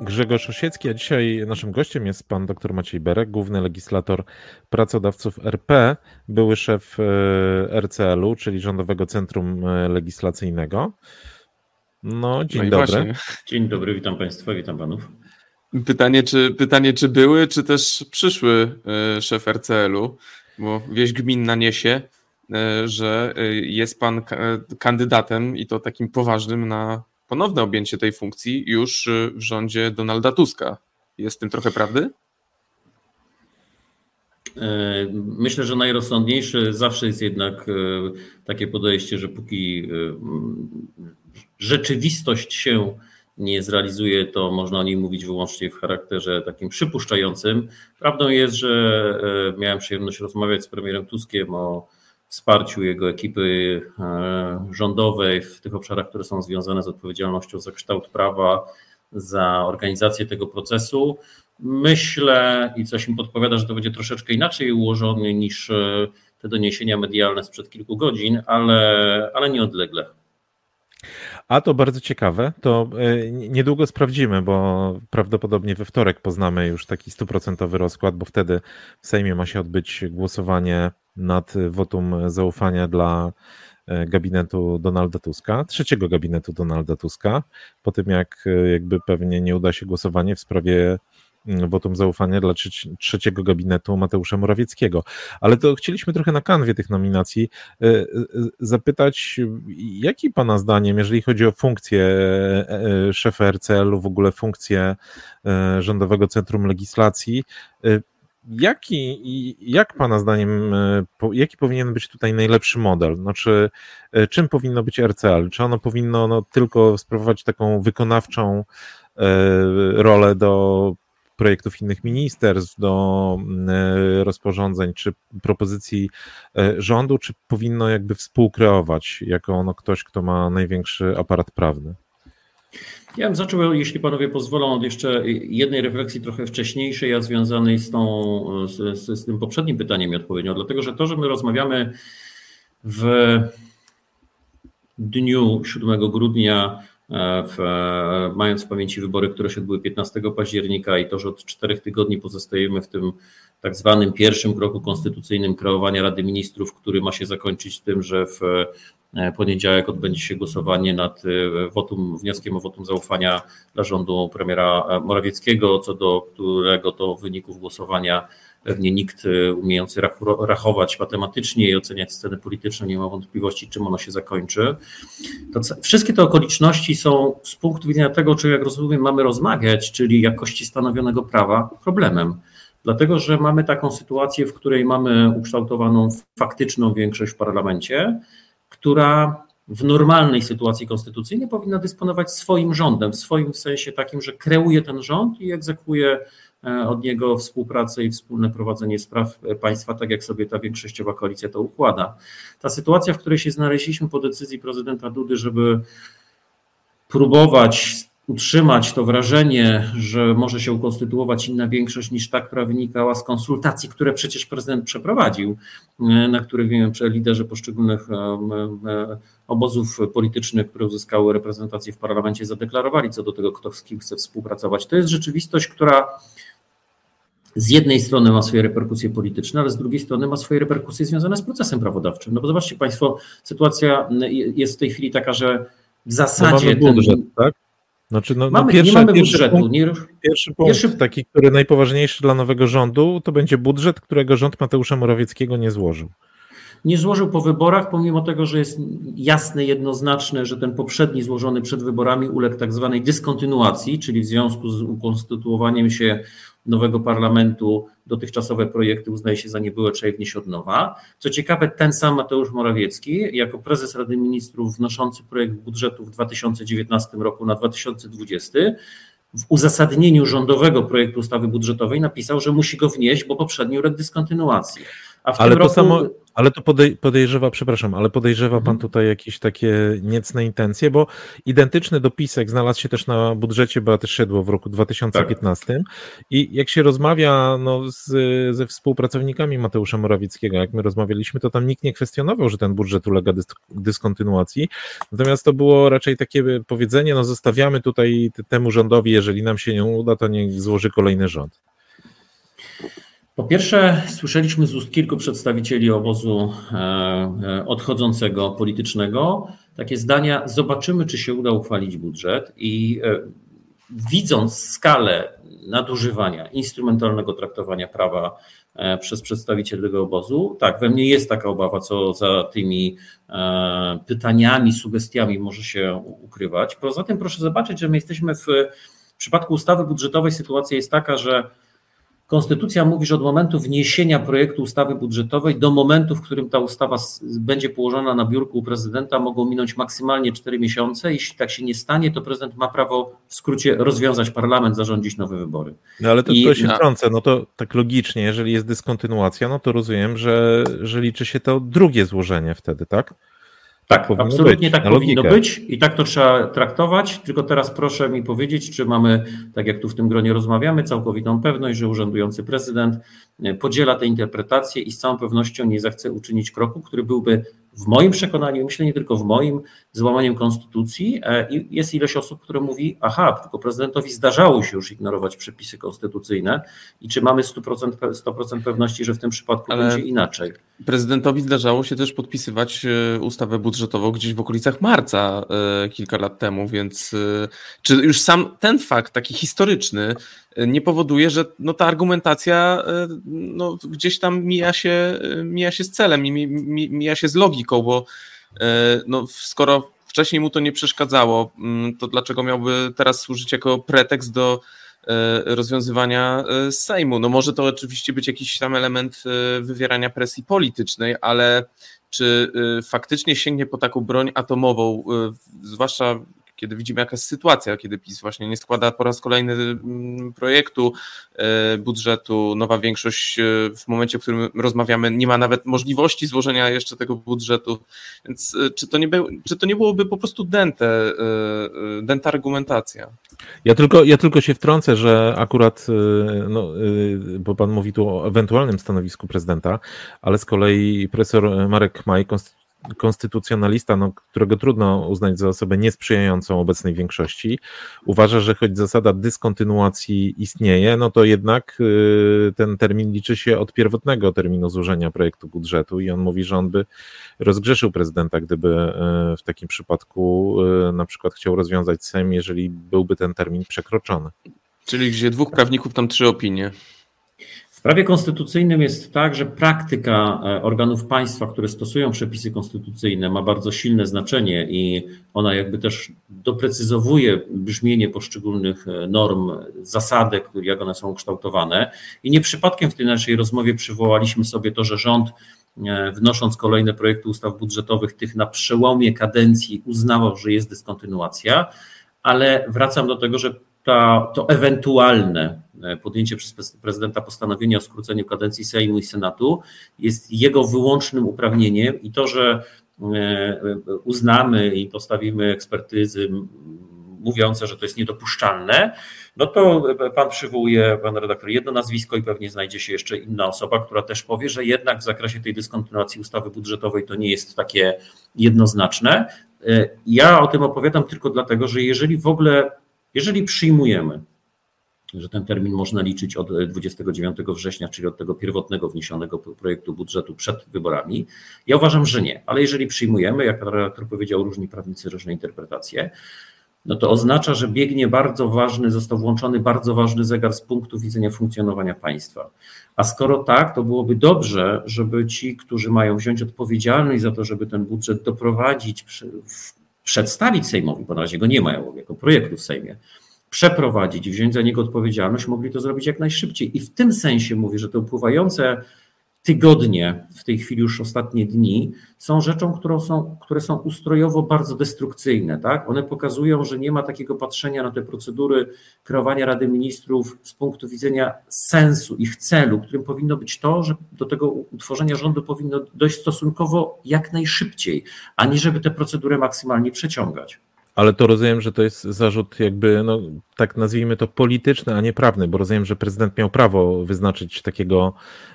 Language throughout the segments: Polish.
Grzegorz Osiecki, a dzisiaj naszym gościem jest pan dr Maciej Berek, główny legislator pracodawców RP, były szef e, RCL-u, czyli Rządowego Centrum e, Legislacyjnego. No, dzień no dobry. Właśnie. Dzień dobry, witam państwa, witam panów. Pytanie czy, pytanie, czy były, czy też przyszły e, szef RCL-u, bo wieść gminna niesie, że jest pan kandydatem i to takim poważnym na ponowne objęcie tej funkcji już y, w rządzie Donalda Tuska. Jest w tym trochę prawdy? E, myślę, że najrozsądniejsze zawsze jest jednak e, takie podejście, że póki e, rzeczywistość się nie zrealizuje, to można o niej mówić wyłącznie w charakterze takim przypuszczającym. Prawdą jest, że miałem przyjemność rozmawiać z premierem Tuskiem o wsparciu jego ekipy e, rządowej w tych obszarach, które są związane z odpowiedzialnością za kształt prawa, za organizację tego procesu. Myślę i coś mi podpowiada, że to będzie troszeczkę inaczej ułożone niż e, te doniesienia medialne sprzed kilku godzin, ale, ale nieodlegle. A to bardzo ciekawe. To e, niedługo sprawdzimy, bo prawdopodobnie we wtorek poznamy już taki stuprocentowy rozkład, bo wtedy w Sejmie ma się odbyć głosowanie nad wotum zaufania dla e, gabinetu Donalda Tuska, trzeciego gabinetu Donalda Tuska, po tym jak e, jakby pewnie nie uda się głosowanie w sprawie mm, wotum zaufania dla trzeciego gabinetu Mateusza Morawieckiego. Ale to chcieliśmy trochę na kanwie tych nominacji e, zapytać, jaki Pana zdaniem, jeżeli chodzi o funkcję szefa RCL-u, w ogóle funkcję Rządowego Centrum Legislacji, Jaki, jak Pana zdaniem, e, jaki powinien być tutaj najlepszy model? Znaczy, e, czym powinno być RCL? Czy ono powinno no, tylko sprawować taką wykonawczą e, rolę do projektów innych ministerstw, do rozporządzeń czy propozycji rządu, czy powinno jakby współkreować jako ono ktoś, kto ma największy aparat prawny? Ja bym zaczął, jeśli panowie pozwolą, od jeszcze jednej refleksji trochę wcześniejszej, a związanej z, tą, z, z tym poprzednim pytaniem i odpowiedzią, dlatego że to, że my rozmawiamy w dniu 7 grudnia, e, w, mając w pamięci wybory, które się odbyły 15 października i to, że od czterech tygodni pozostajemy w tym tak zwanym pierwszym kroku konstytucyjnym kreowania Rady Ministrów, który ma się zakończyć tym, że w poniedziałek odbędzie się głosowanie nad e, wotum, wnioskiem o wotum zaufania dla rządu premiera e, Morawieckiego, co do którego to wyników głosowania pewnie nikt umiejący rachować matematycznie i oceniać sceny polityczne nie ma wątpliwości, czym ono się zakończy. To wszystkie te okoliczności są z punktu widzenia tego, czy jak rozumiem mamy rozmawiać, czyli jakości stanowionego prawa, problemem. Dlatego, że mamy taką sytuację, w której mamy ukształtowaną faktyczną większość w parlamencie, która w normalnej sytuacji konstytucyjnej powinna dysponować swoim rządem, swoim w sensie takim, że kreuje ten rząd i egzekwuje e, od niego współpracę i wspólne prowadzenie spraw państwa, tak jak sobie ta większościowa koalicja to układa. Ta sytuacja, w której się znaleźliśmy po decyzji prezydenta Dudy, żeby próbować utrzymać to wrażenie, że może się ukonstytuować inna większość niż ta, która wynikała z konsultacji, które przecież prezydent przeprowadził, e, na których wiem, że liderzy poszczególnych e, e, obozów politycznych, które uzyskały reprezentację w parlamencie, zadeklarowali co do tego, kto z kim chce współpracować. To jest rzeczywistość, która z jednej strony ma swoje reperkusje polityczne, ale z drugiej strony ma swoje reperkusje związane z procesem prawodawczym. No bo zobaczcie Państwo, sytuacja jest w tej chwili taka, że w zasadzie. No budżet, ten, tak? Znaczy, no, mamy, no pierwszy, nie mamy budżetu. Punkt, nie... Pierwszy punkt, pierwszy... taki, który najpoważniejszy dla nowego rządu, to będzie budżet, którego rząd Mateusza Morawieckiego nie złożył. Nie złożył po wyborach, pomimo tego, że jest jasne, jednoznaczne, że ten poprzedni złożony przed wyborami uległ tak zwanej dyskontynuacji, czyli w związku z ukonstytuowaniem się nowego parlamentu dotychczasowe projekty uznaje się za niebyłe, trzeba je wnieść od nowa. Co ciekawe, ten sam Mateusz Morawiecki, jako prezes Rady Ministrów wnoszący projekt budżetu w 2019 roku na 2020, w uzasadnieniu rządowego projektu ustawy budżetowej napisał, że musi go wnieść, bo poprzedni uległ dyskontynuacji. A w ale, tym to roku... samo, Ale to podej podejrzewa, przepraszam, ale podejrzewa mhm. pan tutaj jakieś takie niecne intencje, bo identyczny dopisek znalazł się też na budżecie Beaty Szydło w roku 2015 tak. i jak się rozmawia no, z, ze współpracownikami Mateusza Morawieckiego, jak my rozmawialiśmy, to tam nikt nie kwestionował, że ten budżet ulega dys dyskontynuacji, natomiast to było raczej takie powiedzenie, no zostawiamy tutaj temu rządowi, jeżeli nam się nie uda, to niech złoży kolejny rząd. Po pierwsze, słyszeliśmy z ust kilku przedstawicieli obozu e, e, odchodzącego politycznego takie zdania: Zobaczymy, czy się uda uchwalić budżet. I e, widząc skalę nadużywania, instrumentalnego traktowania prawa przez przedstawicieli tego obozu, tak, we mnie jest taka obawa, co za tymi pytaniami, sugestiami może się ukrywać. Poza tym, proszę zobaczyć, że my jesteśmy w, w przypadku ustawy budżetowej, sytuacja jest taka, że Konstytucja mówi, że od momentu wniesienia projektu ustawy budżetowej do momentu, w którym ta ustawa będzie położona na biurku u prezydenta, mogą minąć maksymalnie 4 miesiące. Jeśli tak się nie stanie, to prezydent ma prawo w skrócie rozwiązać parlament, zarządzić nowe wybory. No ale to, I... to się wtrącę, no to tak logicznie, jeżeli jest dyskontynuacja, no to rozumiem, że, że liczy się to drugie złożenie wtedy, tak? Tak, tak absolutnie być, tak powinno być i tak to trzeba traktować. Tylko teraz proszę mi powiedzieć, czy mamy, tak jak tu w tym gronie rozmawiamy, całkowitą pewność, że urzędujący prezydent e, podziela tę interpretację i z całą pewnością nie zechce uczynić kroku, który byłby w moim przekonaniu, myślę nie tylko w moim, złamaniem konstytucji. E, I jest ileś osób, które mówi, aha, tylko prezydentowi zdarzało się już ignorować przepisy konstytucyjne i czy mamy 100%, 100% pewności, że w tym przypadku Ale będzie inaczej. Prezydentowi zdarzało się też podpisywać e, ustawę budżetową gdzieś w okolicach marca e, kilka lat temu, więc czy już sam ten fakt, taki historyczny, nie powoduje, że no, ta argumentacja no, gdzieś tam mija się, mija się z celem, mija się z logiką, bo e, no, skoro wcześniej mu to nie przeszkadzało, mm, to dlaczego miałby teraz służyć jako pretekst do e, rozwiązywania e, Sejmu? No może to oczywiście być jakiś tam element wywierania presji politycznej, ale czy faktycznie sięgnie po taką broń atomową, zwłaszcza kiedy widzimy jaka jest sytuacja, kiedy PiS właśnie nie składa po raz kolejny mm, projektu e, budżetu, nowa większość e, w momencie, w którym rozmawiamy, nie ma nawet możliwości złożenia jeszcze tego budżetu, więc e, czy to nie, był, czy to nie byłoby po prostu dęte, dęta argumentacja? Ja tylko, ja tylko się wtrącę, że akurat, no, bo pan mówi tu o ewentualnym stanowisku prezydenta, ale z kolei profesor Marek Maj, konstytucjonalista, no, którego trudno uznać za osobę niesprzyjającą obecnej większości, uważa, że choć zasada dyskontynuacji istnieje, no to jednak y, ten termin liczy się od pierwotnego terminu złożenia projektu budżetu i on mówi, że on by rozgrzeszył prezydenta, gdyby y, w takim przypadku y, na przykład chciał rozwiązać Sejm, jeżeli byłby ten termin przekroczony. Czyli gdzie dwóch prawników, tam trzy opinie. Prawie konstytucyjnym jest tak, że praktyka e, organów państwa, które stosują przepisy konstytucyjne, ma bardzo silne znaczenie i ona jakby też doprecyzowuje brzmienie poszczególnych e, norm, zasadek, jak one są ukształtowane. I nie przypadkiem w tej naszej rozmowie przywołaliśmy sobie to, że rząd e, wnosząc kolejne projekty ustaw budżetowych, tych na przełomie kadencji uznawał, że jest dyskontynuacja, ale wracam do tego, że ta, to ewentualne podjęcie przez prezydenta postanowienia o skróceniu kadencji Sejmu i Senatu jest jego wyłącznym uprawnieniem i to, że e, uznamy i postawimy ekspertyzy mówiące, że to jest niedopuszczalne, no to pan przywołuje, pan redaktor, jedno nazwisko i pewnie znajdzie się jeszcze inna osoba, która też powie, że jednak w zakresie tej dyskontynuacji ustawy budżetowej to nie jest takie jednoznaczne. E, ja o tym opowiadam tylko dlatego, że jeżeli w ogóle jeżeli przyjmujemy, że ten termin można liczyć od 29 września, czyli od tego pierwotnego wniesionego projektu budżetu przed wyborami, ja uważam, że nie. Ale jeżeli przyjmujemy, jak redaktor powiedział, różni prawnicy różne interpretacje, no to oznacza, że biegnie bardzo ważny, został włączony bardzo ważny zegar z punktu widzenia funkcjonowania państwa. A skoro tak, to byłoby dobrze, żeby ci, którzy mają wziąć odpowiedzialność za to, żeby ten budżet doprowadzić, przedstawić Sejmowi, bo na razie go nie mają jako projektu w Sejmie, przeprowadzić wziąć za niego odpowiedzialność, mogli to zrobić jak najszybciej. I w tym sensie mówię, że te upływające tygodnie, w tej chwili już ostatnie dni, są rzeczą, które są, które są ustrojowo bardzo destrukcyjne. Tak? One pokazują, że nie ma takiego patrzenia na te procedury kreowania Rady Ministrów z punktu widzenia sensu, ich celu, którym powinno być to, że do tego utworzenia rządu powinno dojść stosunkowo jak najszybciej, a nie żeby tę procedurę maksymalnie przeciągać. Ale to rozumiem, że to jest zarzut jakby, no tak nazwijmy to polityczny, a nie prawny, bo rozumiem, że prezydent miał prawo wyznaczyć takiego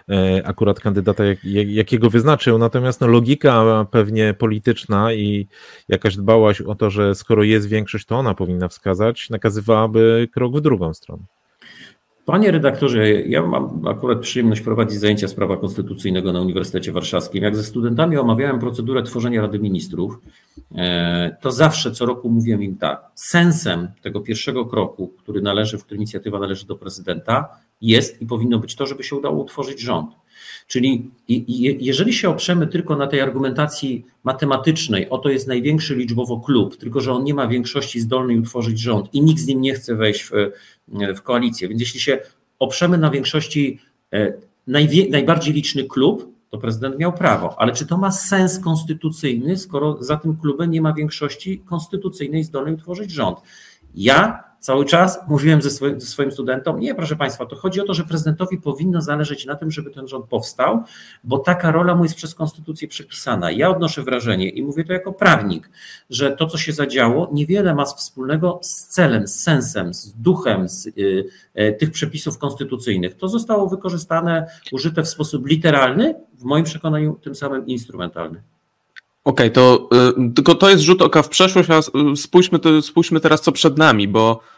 e, akurat kandydata, jak, jakiego wyznaczył, natomiast no, logika pewnie polityczna i jakaś dbałaś o to, że skoro jest większość, to ona powinna wskazać, nakazywałaby krok w drugą stronę. Panie redaktorze, ja mam akurat przyjemność prowadzić zajęcia z prawa konstytucyjnego na Uniwersytecie Warszawskim. Jak ze studentami omawiałem procedurę tworzenia Rady Ministrów, e, to zawsze co roku mówiłem im tak. Sensem tego pierwszego kroku, który należy, w którym inicjatywa należy do prezydenta, jest i powinno być to, żeby się udało utworzyć rząd. Czyli jeżeli się oprzemy tylko na tej argumentacji matematycznej, oto jest największy liczbowo klub, tylko że on nie ma większości zdolnej utworzyć rząd i nikt z nim nie chce wejść w, w koalicję. Więc jeśli się oprzemy na większości e, najwie, najbardziej liczny klub, to prezydent miał prawo. Ale czy to ma sens konstytucyjny, skoro za tym klubem nie ma większości konstytucyjnej zdolnej utworzyć rząd? Ja cały czas mówiłem ze swoim, ze swoim studentom, nie proszę Państwa, to chodzi o to, że prezydentowi powinno zależeć na tym, żeby ten rząd powstał, bo taka rola mu jest przez konstytucję przypisana. Ja odnoszę wrażenie i mówię to jako prawnik, że to, co się zadziało, niewiele ma wspólnego z celem, z sensem, z duchem z, y, y, tych przepisów konstytucyjnych. To zostało wykorzystane, użyte w sposób literalny, w moim przekonaniu tym samym instrumentalny. Okej, okay, to y, tylko to jest rzut oka w przeszłość, a spójrzmy, to, spójrzmy teraz co przed nami, bo y,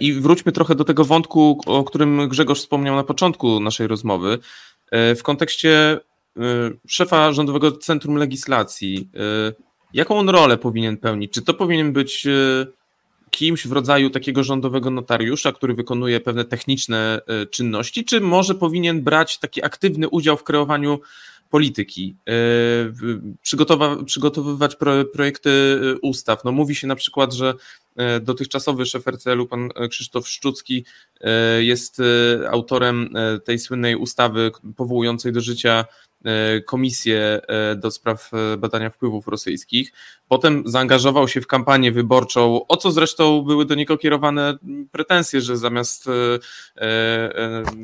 i wróćmy trochę do tego wątku, o którym Grzegorz wspomniał na początku naszej rozmowy. Y, w kontekście szefa Rządowego Centrum Legislacji, jaką on rolę powinien pełnić? Czy to powinien być kimś w rodzaju takiego rządowego notariusza, który wykonuje pewne techniczne czynności, czy może powinien brać taki aktywny udział w kreowaniu polityki, e, przygotowywać projekty e, ustaw. No, mówi się na przykład, że e, dotychczasowy szef RCL-u, pan Krzysztof Szczucki, jest autorem tej słynnej ustawy powołującej do życia E, komisję e, do spraw e, badania wpływów rosyjskich. Potem zaangażował się w kampanię wyborczą, o co zresztą były do niego kierowane pretensje, że zamiast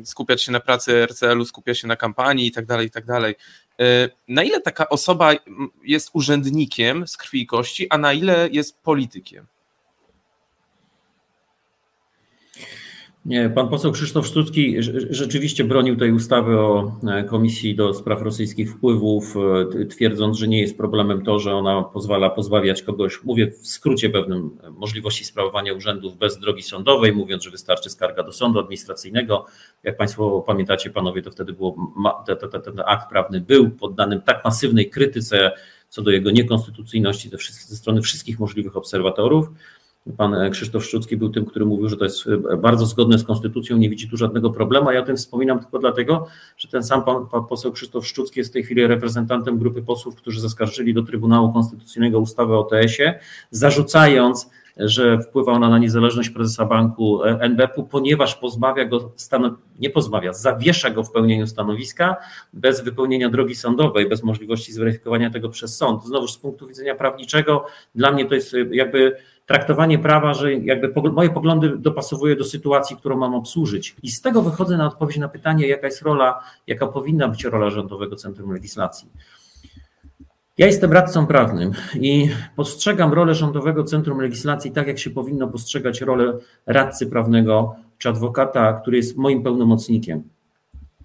skupiać się na pracy RCL-u, skupia się na kampanii i tak dalej, i tak dalej. Na ile taka osoba jest urzędnikiem z krwi i kości, a na ile jest politykiem? Pan poseł Krzysztof Sztucki rzeczywiście bronił tej ustawy o e, Komisji do Spraw Rosyjskich Wpływów, e, twierdząc, że nie jest problemem to, że ona pozwala pozbawiać kogoś, mówię w skrócie pewnym, możliwości sprawowania urzędów bez drogi sądowej, mówiąc, że wystarczy skarga do sądu administracyjnego. Jak Państwo pamiętacie, panowie, to wtedy było, ten akt prawny był poddany tak masywnej krytyce co do jego niekonstytucyjności ze, ze strony wszystkich możliwych obserwatorów. Pan Krzysztof Szczucki był tym, który mówił, że to jest bardzo zgodne z konstytucją, nie widzi tu żadnego problemu. Ja o tym wspominam tylko dlatego, że ten sam pan, pan poseł Krzysztof Szczucki jest w tej chwili reprezentantem grupy posłów, którzy zaskarżyli do Trybunału Konstytucyjnego ustawę o TS-ie, zarzucając, że wpływa ona na niezależność prezesa banku NBP-u, ponieważ pozbawia go stanu, nie pozbawia, zawiesza go w pełnieniu stanowiska bez wypełnienia drogi sądowej, bez możliwości zweryfikowania tego przez sąd. Znowu z punktu widzenia prawniczego, dla mnie to jest jakby traktowanie prawa, że jakby moje poglądy dopasowuję do sytuacji, którą mam obsłużyć. I z tego wychodzę na odpowiedź na pytanie, jaka jest rola, jaka powinna być rola Rządowego Centrum Legislacji. Ja jestem radcą prawnym i postrzegam rolę Rządowego Centrum Legislacji tak, jak się powinno postrzegać rolę radcy prawnego czy adwokata, który jest moim pełnomocnikiem.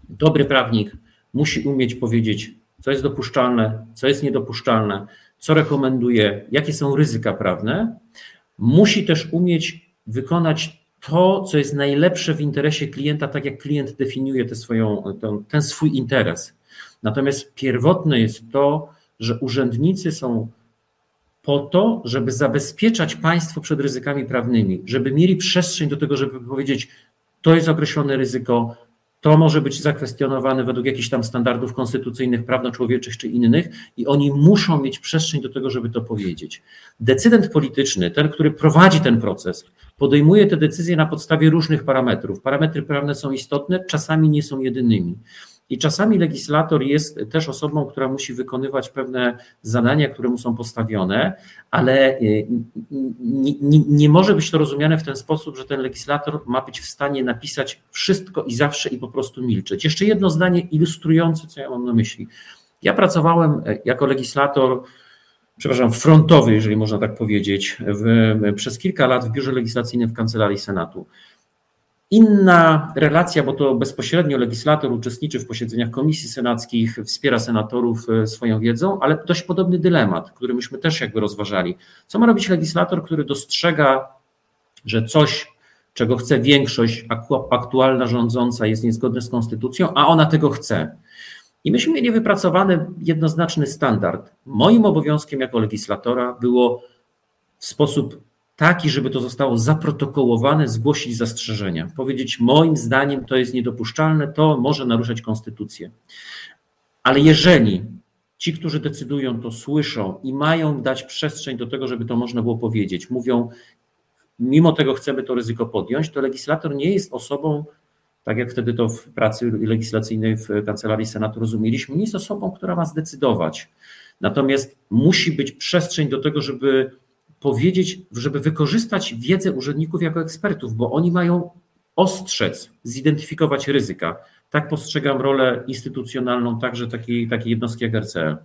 Dobry prawnik musi umieć powiedzieć, co jest dopuszczalne, co jest niedopuszczalne, co rekomenduje, jakie są ryzyka prawne, musi też umieć wykonać to, co jest najlepsze w interesie klienta, tak jak klient definiuje swoją, ten, ten swój interes. Natomiast pierwotne jest to, że urzędnicy są po to, żeby zabezpieczać państwo przed ryzykami prawnymi, żeby mieli przestrzeń do tego, żeby powiedzieć, to jest określone ryzyko, to może być zakwestionowane według jakichś tam standardów konstytucyjnych, prawno-człowieczych czy innych, i oni muszą mieć przestrzeń do tego, żeby to powiedzieć. Decydent polityczny, ten, który prowadzi ten proces, podejmuje te decyzje na podstawie różnych parametrów. Parametry prawne są istotne, czasami nie są jedynymi. I czasami legislator jest też osobą, która musi wykonywać pewne zadania, które mu są postawione, ale y, nie, nie, nie, może być to rozumiane w ten sposób, że ten legislator ma być w stanie napisać wszystko i zawsze i po prostu milczeć. Jeszcze jedno zdanie ilustrujące, co ja mam na myśli. Ja pracowałem e, jako legislator, przepraszam, frontowy, jeżeli można tak powiedzieć, w, przez kilka lat w biurze legislacyjnym w Kancelarii Senatu. Inna relacja, bo to bezpośrednio legislator uczestniczy w posiedzeniach komisji senackich, wspiera senatorów e, swoją wiedzą, ale dość podobny dylemat, który myśmy też jakby rozważali. Co ma robić legislator, który dostrzega, że coś, czego chce większość aktualna rządząca, jest niezgodne z konstytucją, a ona tego chce. I myśmy mieli wypracowany jednoznaczny standard. Moim obowiązkiem jako legislatora było w sposób taki, żeby to zostało zaprotokołowane, zgłosić zastrzeżenia. Powiedzieć, moim zdaniem to jest niedopuszczalne, to może naruszać konstytucję. Ale jeżeli ci, którzy decydują, to słyszą i mają dać przestrzeń do tego, żeby to można było powiedzieć, mówią, mimo tego chcemy to ryzyko podjąć, to legislator nie jest osobą, tak jak wtedy to w pracy legislacyjnej w Kancelarii Senatu rozumieliśmy, nie jest osobą, która ma zdecydować. Natomiast musi być przestrzeń do tego, żeby powiedzieć, żeby wykorzystać wiedzę urzędników jako ekspertów, bo oni mają ostrzec, zidentyfikować ryzyka. Tak postrzegam rolę instytucjonalną także takiej, takiej jednostki jak RCL.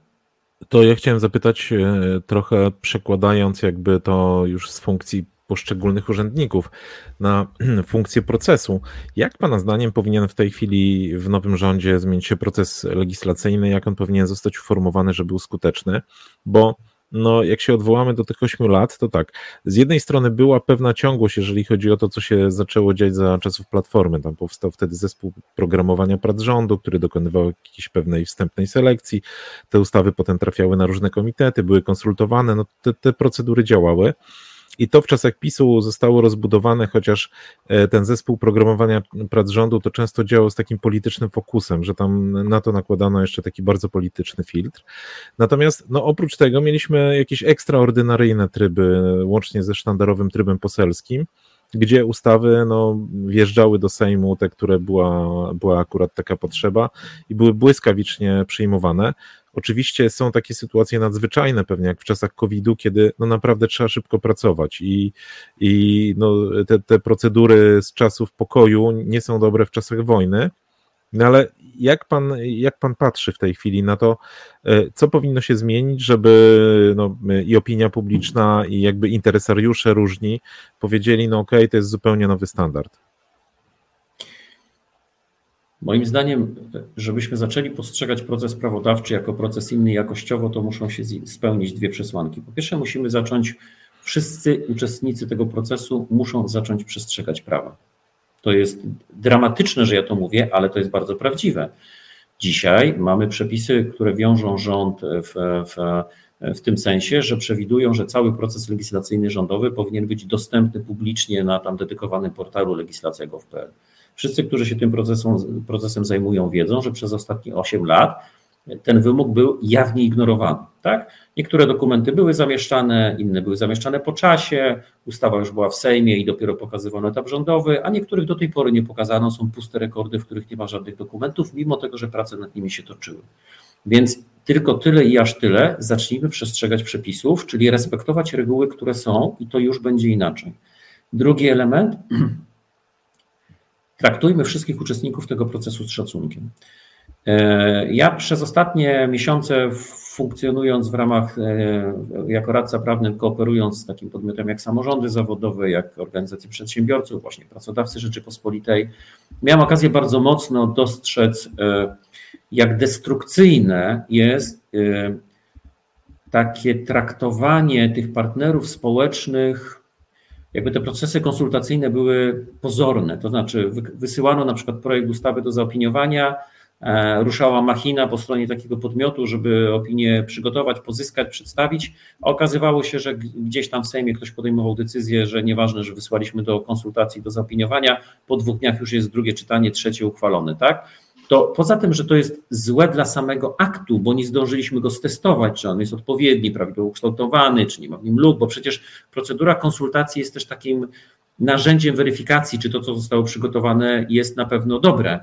To ja chciałem zapytać, e, trochę przekładając jakby to już z funkcji poszczególnych urzędników na funkcję procesu. Jak Pana zdaniem powinien w tej chwili w nowym rządzie zmienić się proces legislacyjny? Jak on powinien zostać uformowany, żeby był skuteczny? Bo no jak się odwołamy do tych ośmiu lat, to tak, z jednej strony była pewna ciągłość, jeżeli chodzi o to, co się zaczęło dziać za czasów Platformy, tam powstał wtedy zespół programowania prac rządu, który dokonywał jakiejś pewnej wstępnej selekcji, te ustawy potem trafiały na różne komitety, były konsultowane, no te, te procedury działały, i to w czasach PiSu zostało rozbudowane, chociaż e, ten zespół programowania prac rządu to często działał z takim politycznym fokusem, że tam na to nakładano jeszcze taki bardzo polityczny filtr. Natomiast no, oprócz tego mieliśmy jakieś ekstraordynaryjne tryby, łącznie ze sztandarowym trybem poselskim, gdzie ustawy no, wjeżdżały do Sejmu, te, które była, była akurat taka potrzeba i były błyskawicznie przyjmowane. Oczywiście są takie sytuacje nadzwyczajne, pewnie jak w czasach COVID-u, kiedy no naprawdę trzeba szybko pracować i, i no te, te procedury z czasów pokoju nie są dobre w czasach wojny. No ale jak pan, jak pan patrzy w tej chwili na to, e, co powinno się zmienić, żeby no, i opinia publiczna, i jakby interesariusze różni powiedzieli, no okej, okay, to jest zupełnie nowy standard? Moim zdaniem, żebyśmy zaczęli postrzegać proces prawodawczy jako proces inny jakościowo, to muszą się spełnić dwie przesłanki. Po pierwsze, musimy zacząć, wszyscy uczestnicy tego procesu muszą zacząć przestrzegać prawa. To jest dramatyczne, że ja to mówię, ale to jest bardzo prawdziwe. Dzisiaj mamy przepisy, które wiążą rząd w, w, w tym sensie, że przewidują, że cały proces legislacyjny rządowy powinien być dostępny publicznie na tam dedykowanym portalu legislacja.gov.pl. Wszyscy, którzy się tym procesem, procesem zajmują, wiedzą, że przez ostatnie 8 lat ten wymóg był jawnie ignorowany. Tak? Niektóre dokumenty były zamieszczane, inne były zamieszczane po czasie, ustawa już była w Sejmie i dopiero pokazywano etap rządowy, a niektórych do tej pory nie pokazano, są puste rekordy, w których nie ma żadnych dokumentów, mimo tego, że prace nad nimi się toczyły. Więc tylko tyle i aż tyle zacznijmy przestrzegać przepisów, czyli respektować reguły, które są i to już będzie inaczej. Drugi element, traktujmy wszystkich uczestników tego procesu z szacunkiem. E, ja przez ostatnie miesiące funkcjonując w ramach, e, jako radca prawny, kooperując z takim podmiotem jak samorządy zawodowe, jak organizacje przedsiębiorców, właśnie pracodawcy Rzeczypospolitej, miałem okazję bardzo mocno dostrzec, e, jak destrukcyjne jest takie traktowanie tych partnerów społecznych jakby te procesy konsultacyjne były pozorne, to znaczy wysyłano na przykład projekt ustawy do zaopiniowania, e, ruszała machina po stronie takiego podmiotu, żeby opinię przygotować, pozyskać, przedstawić, a okazywało się, że gdzieś tam w Sejmie ktoś podejmował decyzję, że nieważne, że wysłaliśmy do konsultacji, do zaopiniowania, po dwóch dniach już jest drugie czytanie, trzecie uchwalone, tak? To poza tym, że to jest złe dla samego aktu, bo nie zdążyliśmy go stestować, czy on jest odpowiedni, prawidłowo ukształtowany, czy nie ma w nim luk, bo przecież procedura konsultacji jest też takim narzędziem weryfikacji, czy to, co zostało przygotowane, jest na pewno dobre.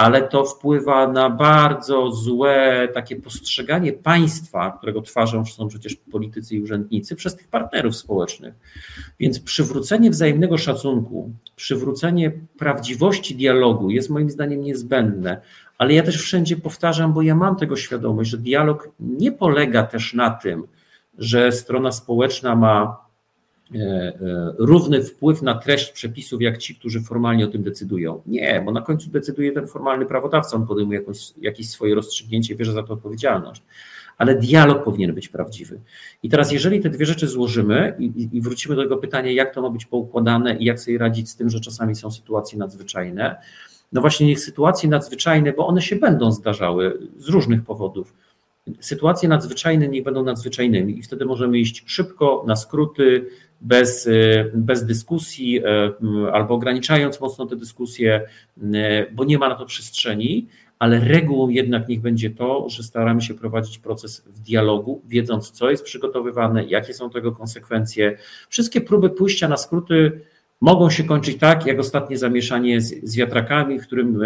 Ale to wpływa na bardzo złe takie postrzeganie państwa, którego twarzą są przecież politycy i urzędnicy, przez tych partnerów społecznych. Więc przywrócenie wzajemnego szacunku, przywrócenie prawdziwości dialogu jest moim zdaniem niezbędne, ale ja też wszędzie powtarzam, bo ja mam tego świadomość, że dialog nie polega też na tym, że strona społeczna ma równy wpływ na treść przepisów, jak ci, którzy formalnie o tym decydują. Nie, bo na końcu decyduje ten formalny prawodawca, on podejmuje jakąś, jakieś swoje rozstrzygnięcie, bierze za to odpowiedzialność. Ale dialog powinien być prawdziwy. I teraz, jeżeli te dwie rzeczy złożymy i, i wrócimy do tego pytania, jak to ma być poukładane i jak sobie radzić z tym, że czasami są sytuacje nadzwyczajne, no właśnie niech sytuacje nadzwyczajne, bo one się będą zdarzały z różnych powodów, sytuacje nadzwyczajne niech będą nadzwyczajnymi i wtedy możemy iść szybko, na skróty, bez, y, bez dyskusji y, albo ograniczając mocno te dyskusje, y, bo nie ma na to przestrzeni, ale regułą jednak niech będzie to, że staramy się prowadzić proces w dialogu, wiedząc, co jest przygotowywane, jakie są tego konsekwencje. Wszystkie próby pójścia na skróty mogą się kończyć tak, jak ostatnie zamieszanie z, z wiatrakami, w którym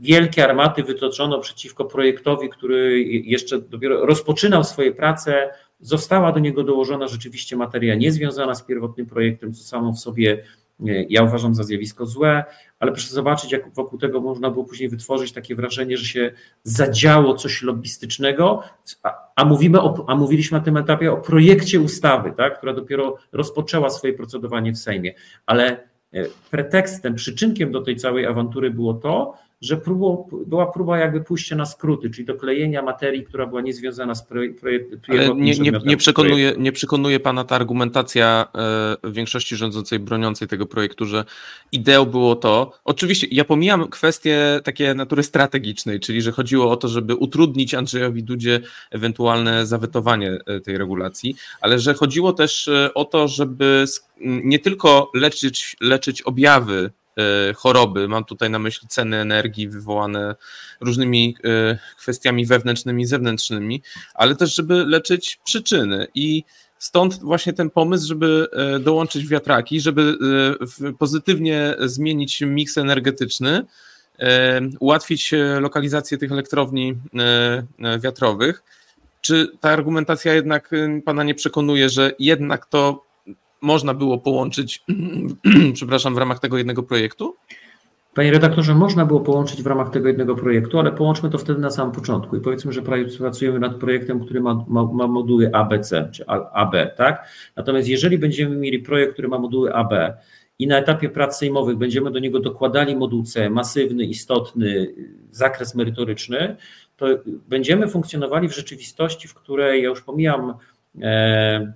wielkie armaty wytoczono przeciwko projektowi, który jeszcze dopiero rozpoczynał swoje prace, Została do niego dołożona rzeczywiście materia niezwiązana z pierwotnym projektem, co samo w sobie e, ja uważam za zjawisko złe, ale proszę zobaczyć, jak wokół tego można było później wytworzyć takie wrażenie, że się zadziało coś lobbystycznego, a, a mówimy o, a mówiliśmy na tym etapie o projekcie ustawy, tak, która dopiero rozpoczęła swoje procedowanie w Sejmie, ale e, pretekstem, przyczynkiem do tej całej awantury było to, że próbą, była próba jakby pójścia na skróty, czyli doklejenia materii, która była niezwiązana z projektem. Ale nie, nie, nie, przekonuje, nie przekonuje Pana ta argumentacja e, większości rządzącej, broniącej tego projektu, że ideą było to, oczywiście ja pomijam kwestie takie natury strategicznej, czyli że chodziło o to, żeby utrudnić Andrzejowi Dudzie ewentualne zawetowanie e, tej regulacji, ale że chodziło też e, o to, żeby nie tylko leczyć, leczyć objawy choroby. Mam tutaj na myśli ceny energii wywołane różnymi e, kwestiami wewnętrznymi zewnętrznymi, ale też, żeby leczyć przyczyny. I stąd właśnie ten pomysł, żeby e, dołączyć wiatraki, żeby pozytywnie zmienić miks energetyczny, ułatwić lokalizację tych elektrowni wiatrowych. Czy ta argumentacja jednak Pana nie przekonuje, że jednak to można było połączyć, przepraszam, w ramach tego jednego projektu? Panie redaktorze, można było połączyć w ramach tego jednego projektu, ale połączmy to wtedy na samym początku i powiedzmy, że pracujemy nad projektem, który ma, ma, ma moduły ABC czy AB, tak? Natomiast jeżeli będziemy mieli projekt, który ma moduły AB i na etapie prac sejmowych będziemy do niego dokładali moduł C, masywny, istotny, zakres merytoryczny, to będziemy funkcjonowali w rzeczywistości, w której ja już pomijam e,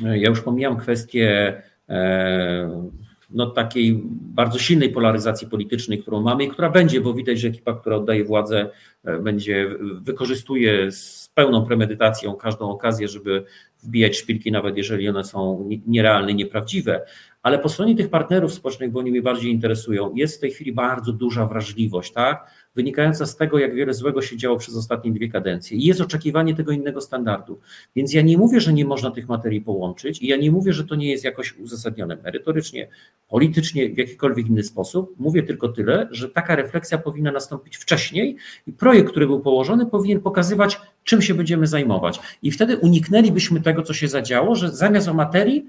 ja już pomijam kwestię e, no, takiej bardzo silnej polaryzacji politycznej, którą mamy i która będzie, bo widać, że ekipa, która oddaje władzę, e, będzie wykorzystuje z pełną premedytacją każdą okazję, żeby wbijać szpilki, nawet jeżeli one są nierealne, nieprawdziwe. Ale po stronie tych partnerów społecznych, bo oni mnie bardziej interesują, jest w tej chwili bardzo duża wrażliwość, tak? Wynikająca z tego, jak wiele złego się działo przez ostatnie dwie kadencje. I jest oczekiwanie tego innego standardu. Więc ja nie mówię, że nie można tych materii połączyć i ja nie mówię, że to nie jest jakoś uzasadnione merytorycznie, politycznie, w jakikolwiek inny sposób. Mówię tylko tyle, że taka refleksja powinna nastąpić wcześniej i projekt, który był położony, powinien pokazywać, czym się będziemy zajmować. I wtedy uniknęlibyśmy tego, co się zadziało, że zamiast o materii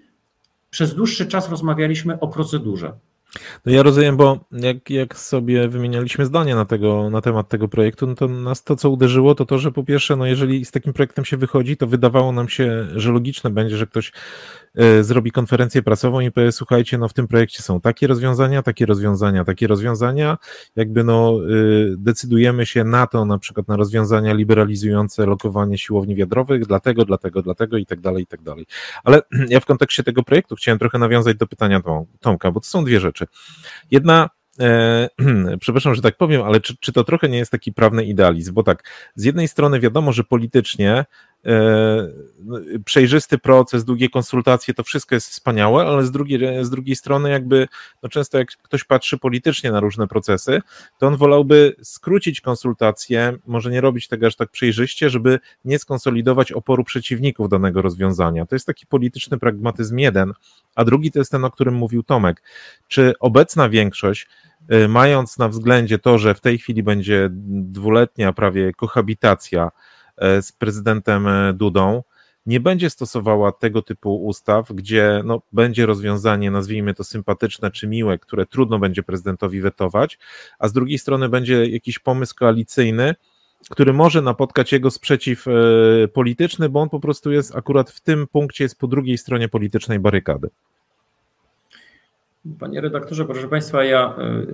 przez dłuższy czas rozmawialiśmy o procedurze. No ja rozumiem, bo jak, jak sobie wymienialiśmy zdania na, tego, na temat tego projektu, no to nas to, co uderzyło, to to, że po pierwsze, no jeżeli z takim projektem się wychodzi, to wydawało nam się, że logiczne będzie, że ktoś zrobi konferencję prasową i powie, słuchajcie, no w tym projekcie są takie rozwiązania, takie rozwiązania, takie rozwiązania, jakby no y, decydujemy się na to, na przykład na rozwiązania liberalizujące lokowanie siłowni wiatrowych, dlatego, dlatego, dlatego i tak dalej, i tak dalej. Ale ja w kontekście tego projektu chciałem trochę nawiązać do pytania Tomka, bo to są dwie rzeczy. Jedna E, przepraszam, że tak powiem, ale czy, czy to trochę nie jest taki prawny idealizm? Bo tak, z jednej strony wiadomo, że politycznie przejrzysty proces, długie konsultacje, to wszystko jest wspaniałe, ale z drugiej, z drugiej strony jakby, no często jak ktoś patrzy politycznie na różne procesy, to on wolałby skrócić konsultacje, może nie robić tego aż tak przejrzyście, żeby nie skonsolidować oporu przeciwników danego rozwiązania. To jest taki polityczny pragmatyzm jeden, a drugi to jest ten, o którym mówił Tomek. Czy obecna większość mając na względzie to, że w tej chwili będzie dwuletnia prawie kohabitacja z prezydentem Dudą, nie będzie stosowała tego typu ustaw, gdzie no, będzie rozwiązanie, nazwijmy to sympatyczne czy miłe, które trudno będzie prezydentowi wetować, a z drugiej strony będzie jakiś pomysł koalicyjny, który może napotkać jego sprzeciw e, polityczny, bo on po prostu jest akurat w tym punkcie, jest po drugiej stronie politycznej barykady. Panie redaktorze, proszę Państwa, ja e,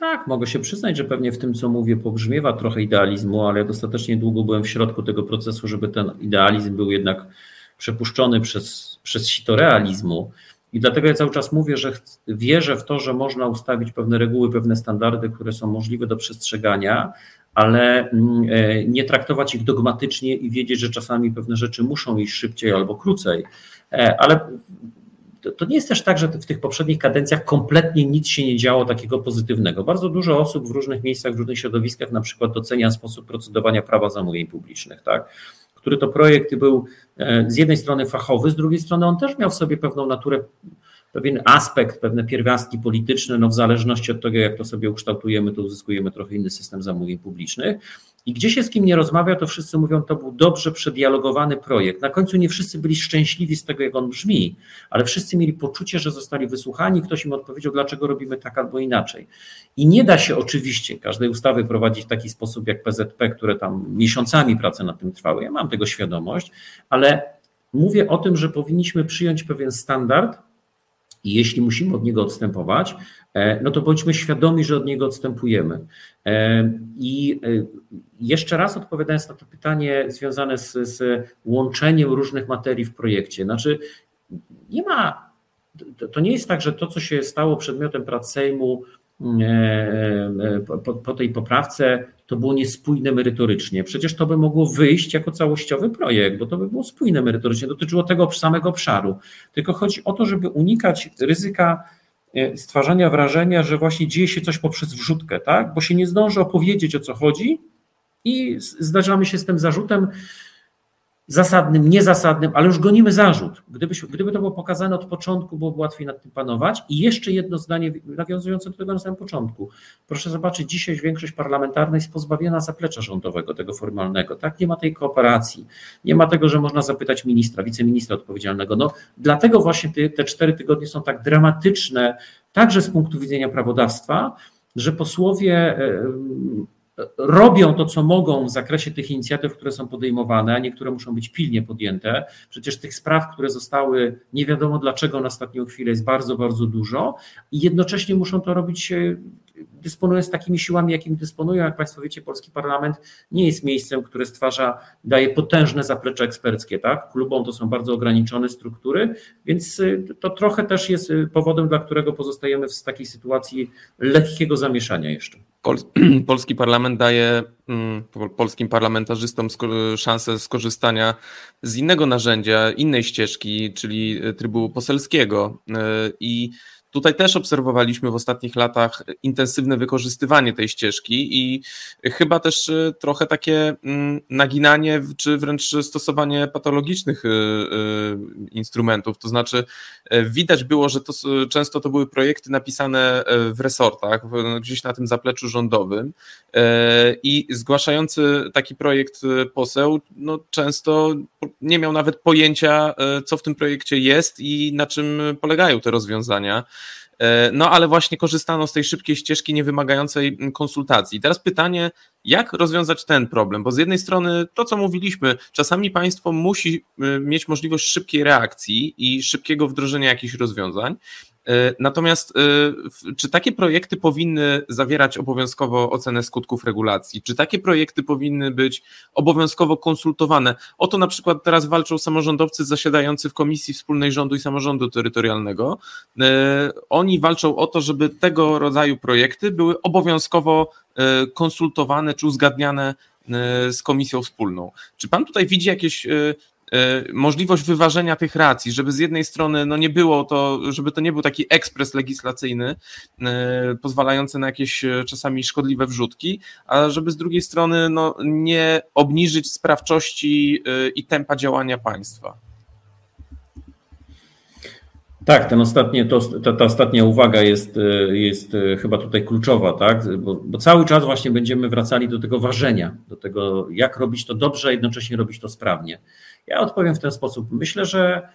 tak, mogę się przyznać, że pewnie w tym, co mówię, pogrzmiewa trochę idealizmu, ale ja dostatecznie długo byłem w środku tego procesu, żeby ten idealizm był jednak przepuszczony przez, przez sito realizmu. I dlatego ja cały czas mówię, że wierzę w to, że można ustawić pewne reguły, pewne standardy, które są możliwe do przestrzegania, ale mm, e, nie traktować ich dogmatycznie i wiedzieć, że czasami pewne rzeczy muszą iść szybciej albo krócej. E, ale to nie jest też tak, że w tych poprzednich kadencjach kompletnie nic się nie działo takiego pozytywnego. Bardzo dużo osób w różnych miejscach, w różnych środowiskach na przykład docenia sposób procedowania prawa zamówień publicznych, tak? który to projekt był e, z jednej strony fachowy, z drugiej strony on też miał w sobie pewną naturę pewien aspekt, pewne pierwiastki polityczne, no w zależności od tego, jak to sobie ukształtujemy, to uzyskujemy trochę inny system zamówień publicznych. I gdzie się z kim nie rozmawia, to wszyscy mówią, to był dobrze przedialogowany projekt. Na końcu nie wszyscy byli szczęśliwi z tego, jak on brzmi, ale wszyscy mieli poczucie, że zostali wysłuchani, ktoś im odpowiedział, dlaczego robimy tak albo inaczej. I nie da się oczywiście każdej ustawy prowadzić w taki sposób jak PZP, które tam miesiącami prace nad tym trwały. Ja mam tego świadomość, ale mówię o tym, że powinniśmy przyjąć pewien standard, i jeśli musimy od niego odstępować, no to bądźmy świadomi, że od niego odstępujemy. E, I e, jeszcze raz odpowiadając na to pytanie związane z, z łączeniem różnych materii w projekcie. Znaczy, nie ma, to nie jest tak, że to, co się stało przedmiotem prac Sejmu po, po tej poprawce, to było niespójne merytorycznie. Przecież to by mogło wyjść jako całościowy projekt, bo to by było spójne merytorycznie, dotyczyło tego samego obszaru. Tylko chodzi o to, żeby unikać ryzyka e, stwarzania wrażenia, że właśnie dzieje się coś poprzez wrzutkę, tak? bo się nie zdąży opowiedzieć o co chodzi i zdarzamy się z tym zarzutem, zasadnym, niezasadnym, ale już gonimy zarzut. Gdyby, gdyby to było pokazane od początku, byłoby łatwiej nad tym panować. I jeszcze jedno zdanie nawiązujące do tego na samym początku. Proszę zobaczyć, dzisiaj większość parlamentarna jest pozbawiona zaplecza rządowego, tego formalnego. Tak? Nie ma tej kooperacji, nie ma tego, że można zapytać ministra, wiceministra odpowiedzialnego. No, dlatego właśnie te, te cztery tygodnie są tak dramatyczne, także z punktu widzenia prawodawstwa, że posłowie robią to, co mogą w zakresie tych inicjatyw, które są podejmowane, a niektóre muszą być pilnie podjęte. Przecież tych spraw, które zostały nie wiadomo dlaczego na ostatnią chwilę jest bardzo, bardzo dużo i jednocześnie muszą to robić e, dysponując takimi siłami, jakimi dysponują. Jak Państwo wiecie, polski parlament nie jest miejscem, które stwarza, daje potężne zaplecze eksperckie. Tak? Klubom to są bardzo ograniczone struktury, więc y, to trochę też jest y, powodem, dla którego pozostajemy w takiej sytuacji lekkiego zamieszania jeszcze. Polski parlament daje mm, polskim parlamentarzystom szansę skorzystania z innego narzędzia, innej ścieżki, czyli trybu poselskiego. Y, I Tutaj też obserwowaliśmy w ostatnich latach intensywne wykorzystywanie tej ścieżki i chyba też y, trochę takie mm, naginanie, czy wręcz stosowanie patologicznych y, y, instrumentów. To znaczy, widać było, że to często to były projekty napisane w resortach, gdzieś na tym zapleczu rządowym i zgłaszający taki projekt poseł, no często nie miał nawet pojęcia, co w tym projekcie jest i na czym polegają te rozwiązania. E, no ale właśnie korzystano z tej szybkiej ścieżki niewymagającej konsultacji. Teraz pytanie, jak rozwiązać ten problem? Bo z jednej strony to, co mówiliśmy, czasami państwo musi e, mieć możliwość szybkiej reakcji i szybkiego wdrożenia jakichś rozwiązań, natomiast e, czy takie projekty powinny zawierać obowiązkowo ocenę skutków regulacji? Czy takie projekty powinny być obowiązkowo konsultowane? O to na przykład teraz walczą samorządowcy zasiadający w Komisji Wspólnej Rządu i Samorządu Terytorialnego. E, oni walczą o to, żeby tego rodzaju projekty były obowiązkowo konsultowane czy uzgadniane z Komisją Wspólną. Czy Pan tutaj widzi jakieś E, możliwość wyważenia tych racji, żeby z jednej strony no nie było to, żeby to nie był taki ekspres legislacyjny, e, pozwalający na jakieś e, czasami szkodliwe wrzutki, a żeby z drugiej strony no nie obniżyć sprawczości i tempa działania państwa. Tak, ten ostatnie, to, ta, ta, ostatnia uwaga jest, jest chyba tutaj kluczowa, tak? Bo, bo, cały czas właśnie będziemy wracali do tego ważenia, do tego, jak robić to dobrze, a jednocześnie robić to sprawnie. Ja odpowiem w ten sposób. Myślę, że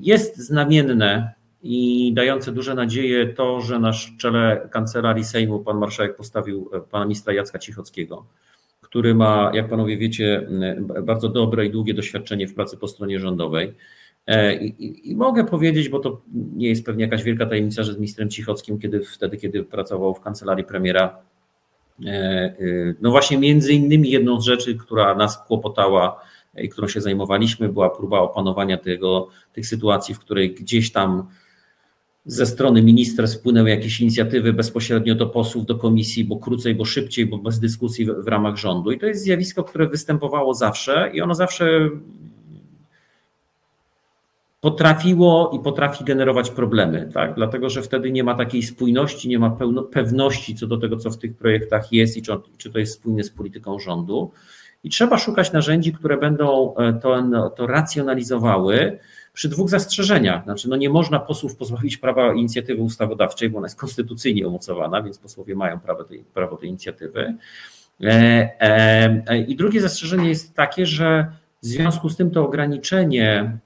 jest znamienne i dające duże nadzieje to, że na czele kancelarii Sejmu pan marszałek postawił pana ministra Jacka Cichockiego, który ma, jak panowie wiecie, bardzo dobre i długie doświadczenie w pracy po stronie rządowej. E, I, i, I, mogę powiedzieć, bo to nie jest pewnie jakaś wielka tajemnica, że z ministrem Cichockim, kiedy wtedy, kiedy pracował w kancelarii premiera, e, e, no właśnie między innymi jedną z rzeczy, która nas kłopotała którą się zajmowaliśmy, była próba opanowania tego, tych sytuacji, w której gdzieś tam ze strony ministerstw wpłynęły jakieś inicjatywy bezpośrednio do posłów, do komisji, bo krócej, bo szybciej, bo bez dyskusji w, w ramach rządu. I to jest zjawisko, które występowało zawsze i ono zawsze potrafiło i potrafi generować problemy, tak? dlatego że wtedy nie ma takiej spójności, nie ma pewności co do tego, co w tych projektach jest i czy, czy to jest spójne z polityką rządu. I trzeba szukać narzędzi, które będą e, to, to racjonalizowały przy dwóch zastrzeżeniach. Znaczy, no nie można posłów pozbawić prawa inicjatywy ustawodawczej, bo ona jest konstytucyjnie umocowana, więc posłowie mają prawo tej, prawo tej inicjatywy. E, e, I drugie zastrzeżenie jest takie, że w związku z tym to ograniczenie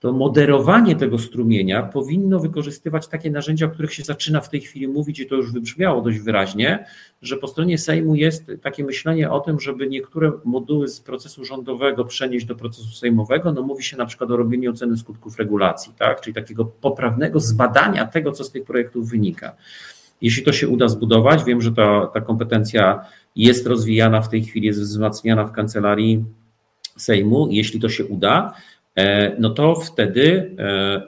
to moderowanie tego strumienia powinno wykorzystywać takie narzędzia, o których się zaczyna w tej chwili mówić, i to już wybrzmiało dość wyraźnie, że po stronie Sejmu jest takie myślenie o tym, żeby niektóre moduły z procesu rządowego przenieść do procesu sejmowego. No mówi się na przykład o robieniu oceny skutków regulacji, tak? czyli takiego poprawnego zbadania tego, co z tych projektów wynika. Jeśli to się uda zbudować, wiem, że ta, ta kompetencja jest rozwijana w tej chwili, jest wzmacniana w kancelarii Sejmu. Jeśli to się uda, no to wtedy e,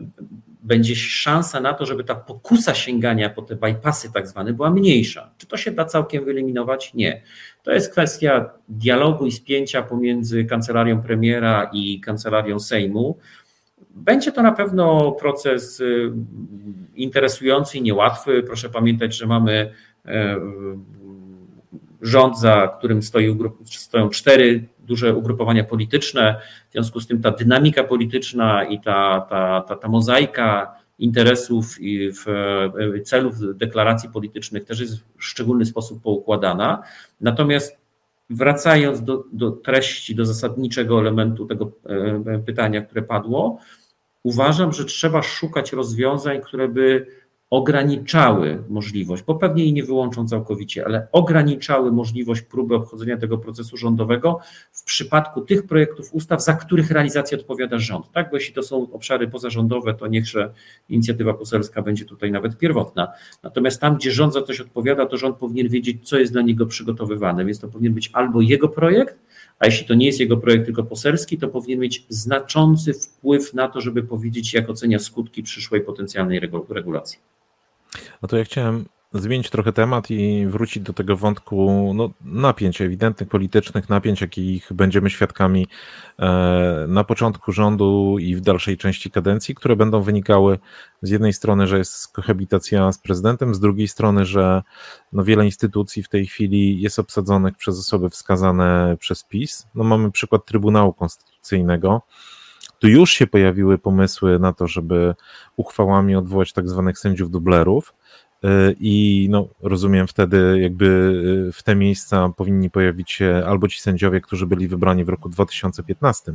będzie szansa na to, żeby ta pokusa sięgania po te bypassy tak zwane była mniejsza. Czy to się da całkiem wyeliminować? Nie. To jest kwestia dialogu i spięcia pomiędzy kancelarią premiera i kancelarią Sejmu. Będzie to na pewno proces y, interesujący i niełatwy. Proszę pamiętać, że mamy e, rząd, za którym stoją cztery duże ugrupowania polityczne. W związku z tym ta dynamika polityczna i ta, ta, ta, ta mozaika interesów i w, e, celów deklaracji politycznych też jest w szczególny sposób poukładana. Natomiast wracając do, do treści, do zasadniczego elementu tego e, pytania, które padło, uważam, że trzeba szukać rozwiązań, które by ograniczały możliwość, bo pewnie jej nie wyłączą całkowicie, ale ograniczały możliwość próby obchodzenia tego procesu rządowego w przypadku tych projektów ustaw, za których realizację odpowiada rząd. Tak, bo jeśli to są obszary pozarządowe, to niechże inicjatywa poselska będzie tutaj nawet pierwotna. Natomiast tam, gdzie rząd za coś odpowiada, to rząd powinien wiedzieć, co jest dla niego przygotowywane, więc to powinien być albo jego projekt, a jeśli to nie jest jego projekt, tylko poselski, to powinien mieć znaczący wpływ na to, żeby powiedzieć, jak ocenia skutki przyszłej potencjalnej regulacji. No to ja chciałem zmienić trochę temat i wrócić do tego wątku no, napięć, ewidentnych politycznych napięć, jakich będziemy świadkami e, na początku rządu i w dalszej części kadencji, które będą wynikały z jednej strony, że jest kohabitacja z prezydentem, z drugiej strony, że no, wiele instytucji w tej chwili jest obsadzonych przez osoby wskazane przez PiS. No, mamy przykład Trybunału Konstytucyjnego. Tu już się pojawiły pomysły na to, żeby uchwałami odwołać tak zwanych sędziów dublerów. Y, I no, rozumiem wtedy, jakby y, w te miejsca powinni pojawić się albo ci sędziowie, którzy byli wybrani w roku 2015,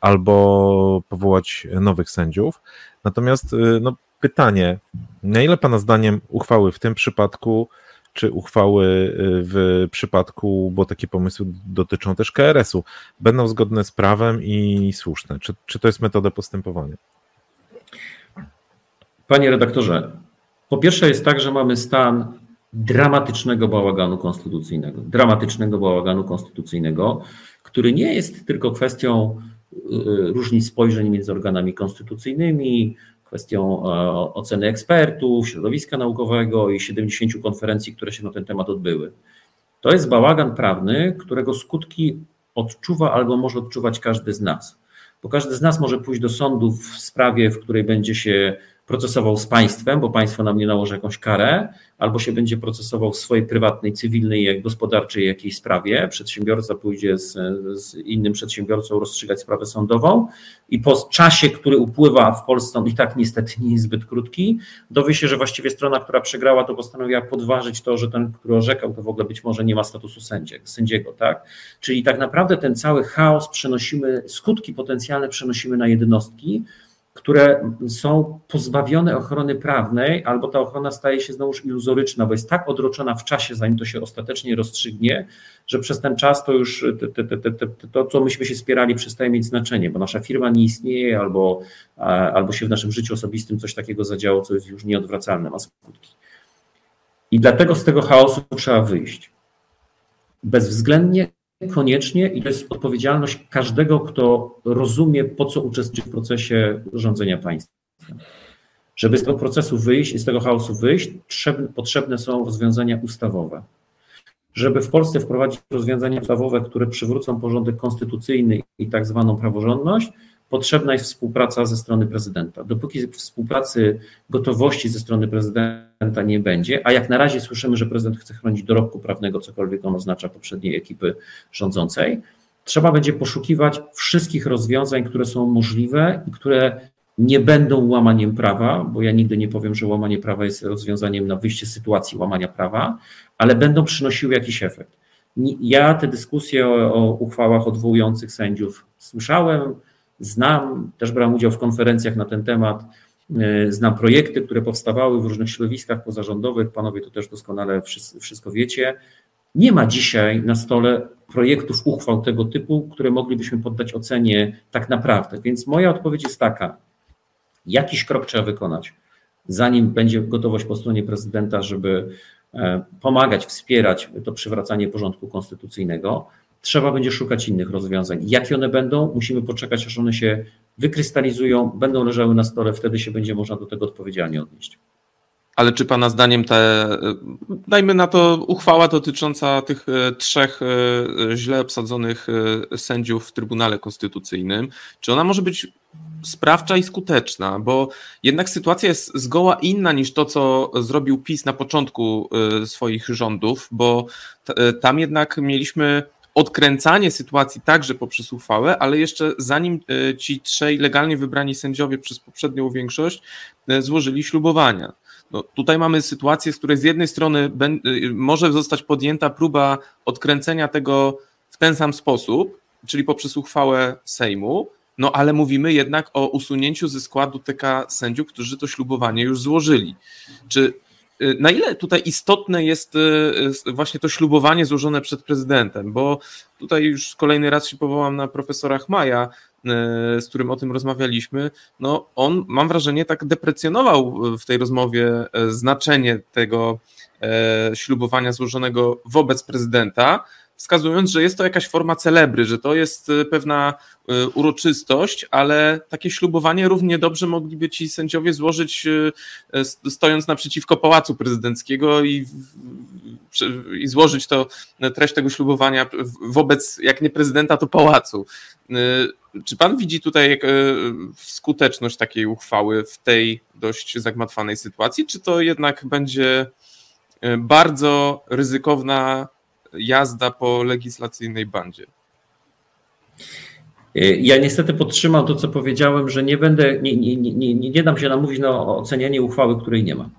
albo powołać nowych sędziów. Natomiast y, no, pytanie, na ile Pana zdaniem uchwały w tym przypadku czy uchwały y, w przypadku, bo takie pomysły dotyczą też KRS-u, będą zgodne z prawem i słuszne? Czy, czy to jest metoda postępowania? Panie redaktorze, po pierwsze jest tak, że mamy stan dramatycznego bałaganu konstytucyjnego. Dramatycznego bałaganu konstytucyjnego, który nie jest tylko kwestią y, y, różnic spojrzeń między organami konstytucyjnymi, kwestią e, oceny ekspertów, środowiska naukowego i 70 konferencji, które się na ten temat odbyły. To jest bałagan prawny, którego skutki odczuwa albo może odczuwać każdy z nas. Bo każdy z nas może pójść do sądu w sprawie, w której będzie się procesował z państwem, bo państwo nam nie nałoży jakąś karę, albo się będzie procesował w swojej prywatnej, cywilnej, gospodarczej jakiejś sprawie. Przedsiębiorca pójdzie z, z innym przedsiębiorcą rozstrzygać sprawę sądową i po czasie, który upływa w Polsce, on i tak niestety nie jest zbyt krótki, dowie się, że właściwie strona, która przegrała, to postanowiła podważyć to, że ten, który orzekał, to w ogóle być może nie ma statusu sędziego, sędziego, tak? Czyli tak naprawdę ten cały chaos przenosimy, skutki potencjalne przenosimy na jednostki, które są pozbawione ochrony prawnej, albo ta ochrona staje się znowuż iluzoryczna, bo jest tak odroczona w czasie, zanim to się ostatecznie rozstrzygnie, że przez ten czas to już te, te, te, to, co myśmy się spierali, przestaje mieć znaczenie, bo nasza firma nie istnieje, albo, albo się w naszym życiu osobistym coś takiego zadziało, co jest już nieodwracalne, ma skutki. I dlatego z tego chaosu trzeba wyjść. Bezwzględnie koniecznie i to jest odpowiedzialność każdego, kto rozumie, po co uczestniczy w procesie rządzenia państwem. Żeby z tego procesu wyjść i z tego chaosu wyjść, potrzebne są rozwiązania ustawowe. Żeby w Polsce wprowadzić rozwiązania ustawowe, które przywrócą porządek konstytucyjny i tak zwaną praworządność, potrzebna jest współpraca ze strony prezydenta. Dopóki współpracy, gotowości ze strony prezydenta nie będzie, a jak na razie słyszymy, że prezydent chce chronić dorobku prawnego, cokolwiek on oznacza poprzedniej ekipy rządzącej, trzeba będzie poszukiwać wszystkich rozwiązań, które są możliwe i które nie będą łamaniem prawa, bo ja nigdy nie powiem, że łamanie prawa jest rozwiązaniem na wyjście z sytuacji łamania prawa, ale będą przynosiły jakiś efekt. Ja te dyskusje o, o uchwałach odwołujących sędziów słyszałem, Znam, też brałem udział w konferencjach na ten temat. E, znam projekty, które powstawały w różnych środowiskach pozarządowych. Panowie to też doskonale wszystko wiecie. Nie ma dzisiaj na stole projektów uchwał tego typu, które moglibyśmy poddać ocenie tak naprawdę. Więc moja odpowiedź jest taka: jakiś krok trzeba wykonać, zanim będzie gotowość po stronie prezydenta, żeby e, pomagać, wspierać to przywracanie porządku konstytucyjnego trzeba będzie szukać innych rozwiązań. Jakie one będą, musimy poczekać, aż one się wykrystalizują, będą leżały na stole, wtedy się będzie można do tego odpowiedzialnie odnieść. Ale czy Pana zdaniem te, dajmy na to, uchwała dotycząca tych e, trzech e, źle obsadzonych e, sędziów w Trybunale Konstytucyjnym, czy ona może być sprawcza i skuteczna? Bo jednak sytuacja jest zgoła inna niż to, co zrobił PiS na początku swoich rządów, bo tam jednak mieliśmy odkręcanie sytuacji także poprzez uchwałę, ale jeszcze zanim e, ci trzej legalnie wybrani sędziowie przez poprzednią większość e, złożyli ślubowania. No, tutaj mamy sytuację, z której z jednej strony e, może zostać podjęta próba odkręcenia tego w ten sam sposób, czyli poprzez uchwałę Sejmu, no ale mówimy jednak o usunięciu ze składu TK sędziów, którzy to ślubowanie już złożyli. Czy na ile tutaj istotne jest y, właśnie to ślubowanie złożone przed prezydentem? Bo tutaj już kolejny raz się powołam na profesora Chmaja, y, z którym o tym rozmawialiśmy. No, on, mam wrażenie, tak deprecjonował w tej rozmowie znaczenie tego ślubowania złożonego wobec prezydenta, wskazując, że jest to jakaś forma celebry, że to jest e, pewna e, uroczystość, ale takie ślubowanie równie dobrze mogliby ci sędziowie złożyć e, stojąc naprzeciwko Pałacu Prezydenckiego i, i złożyć to treść tego ślubowania wobec, jak nie prezydenta, to pałacu. Czy pan widzi tutaj skuteczność takiej uchwały w tej dość zagmatwanej sytuacji, czy to jednak będzie bardzo ryzykowna jazda po legislacyjnej bandzie. Ja niestety podtrzymam to, co powiedziałem, że nie będę, nie, nie, nie, nie dam się namówić na ocenianie uchwały, której nie ma.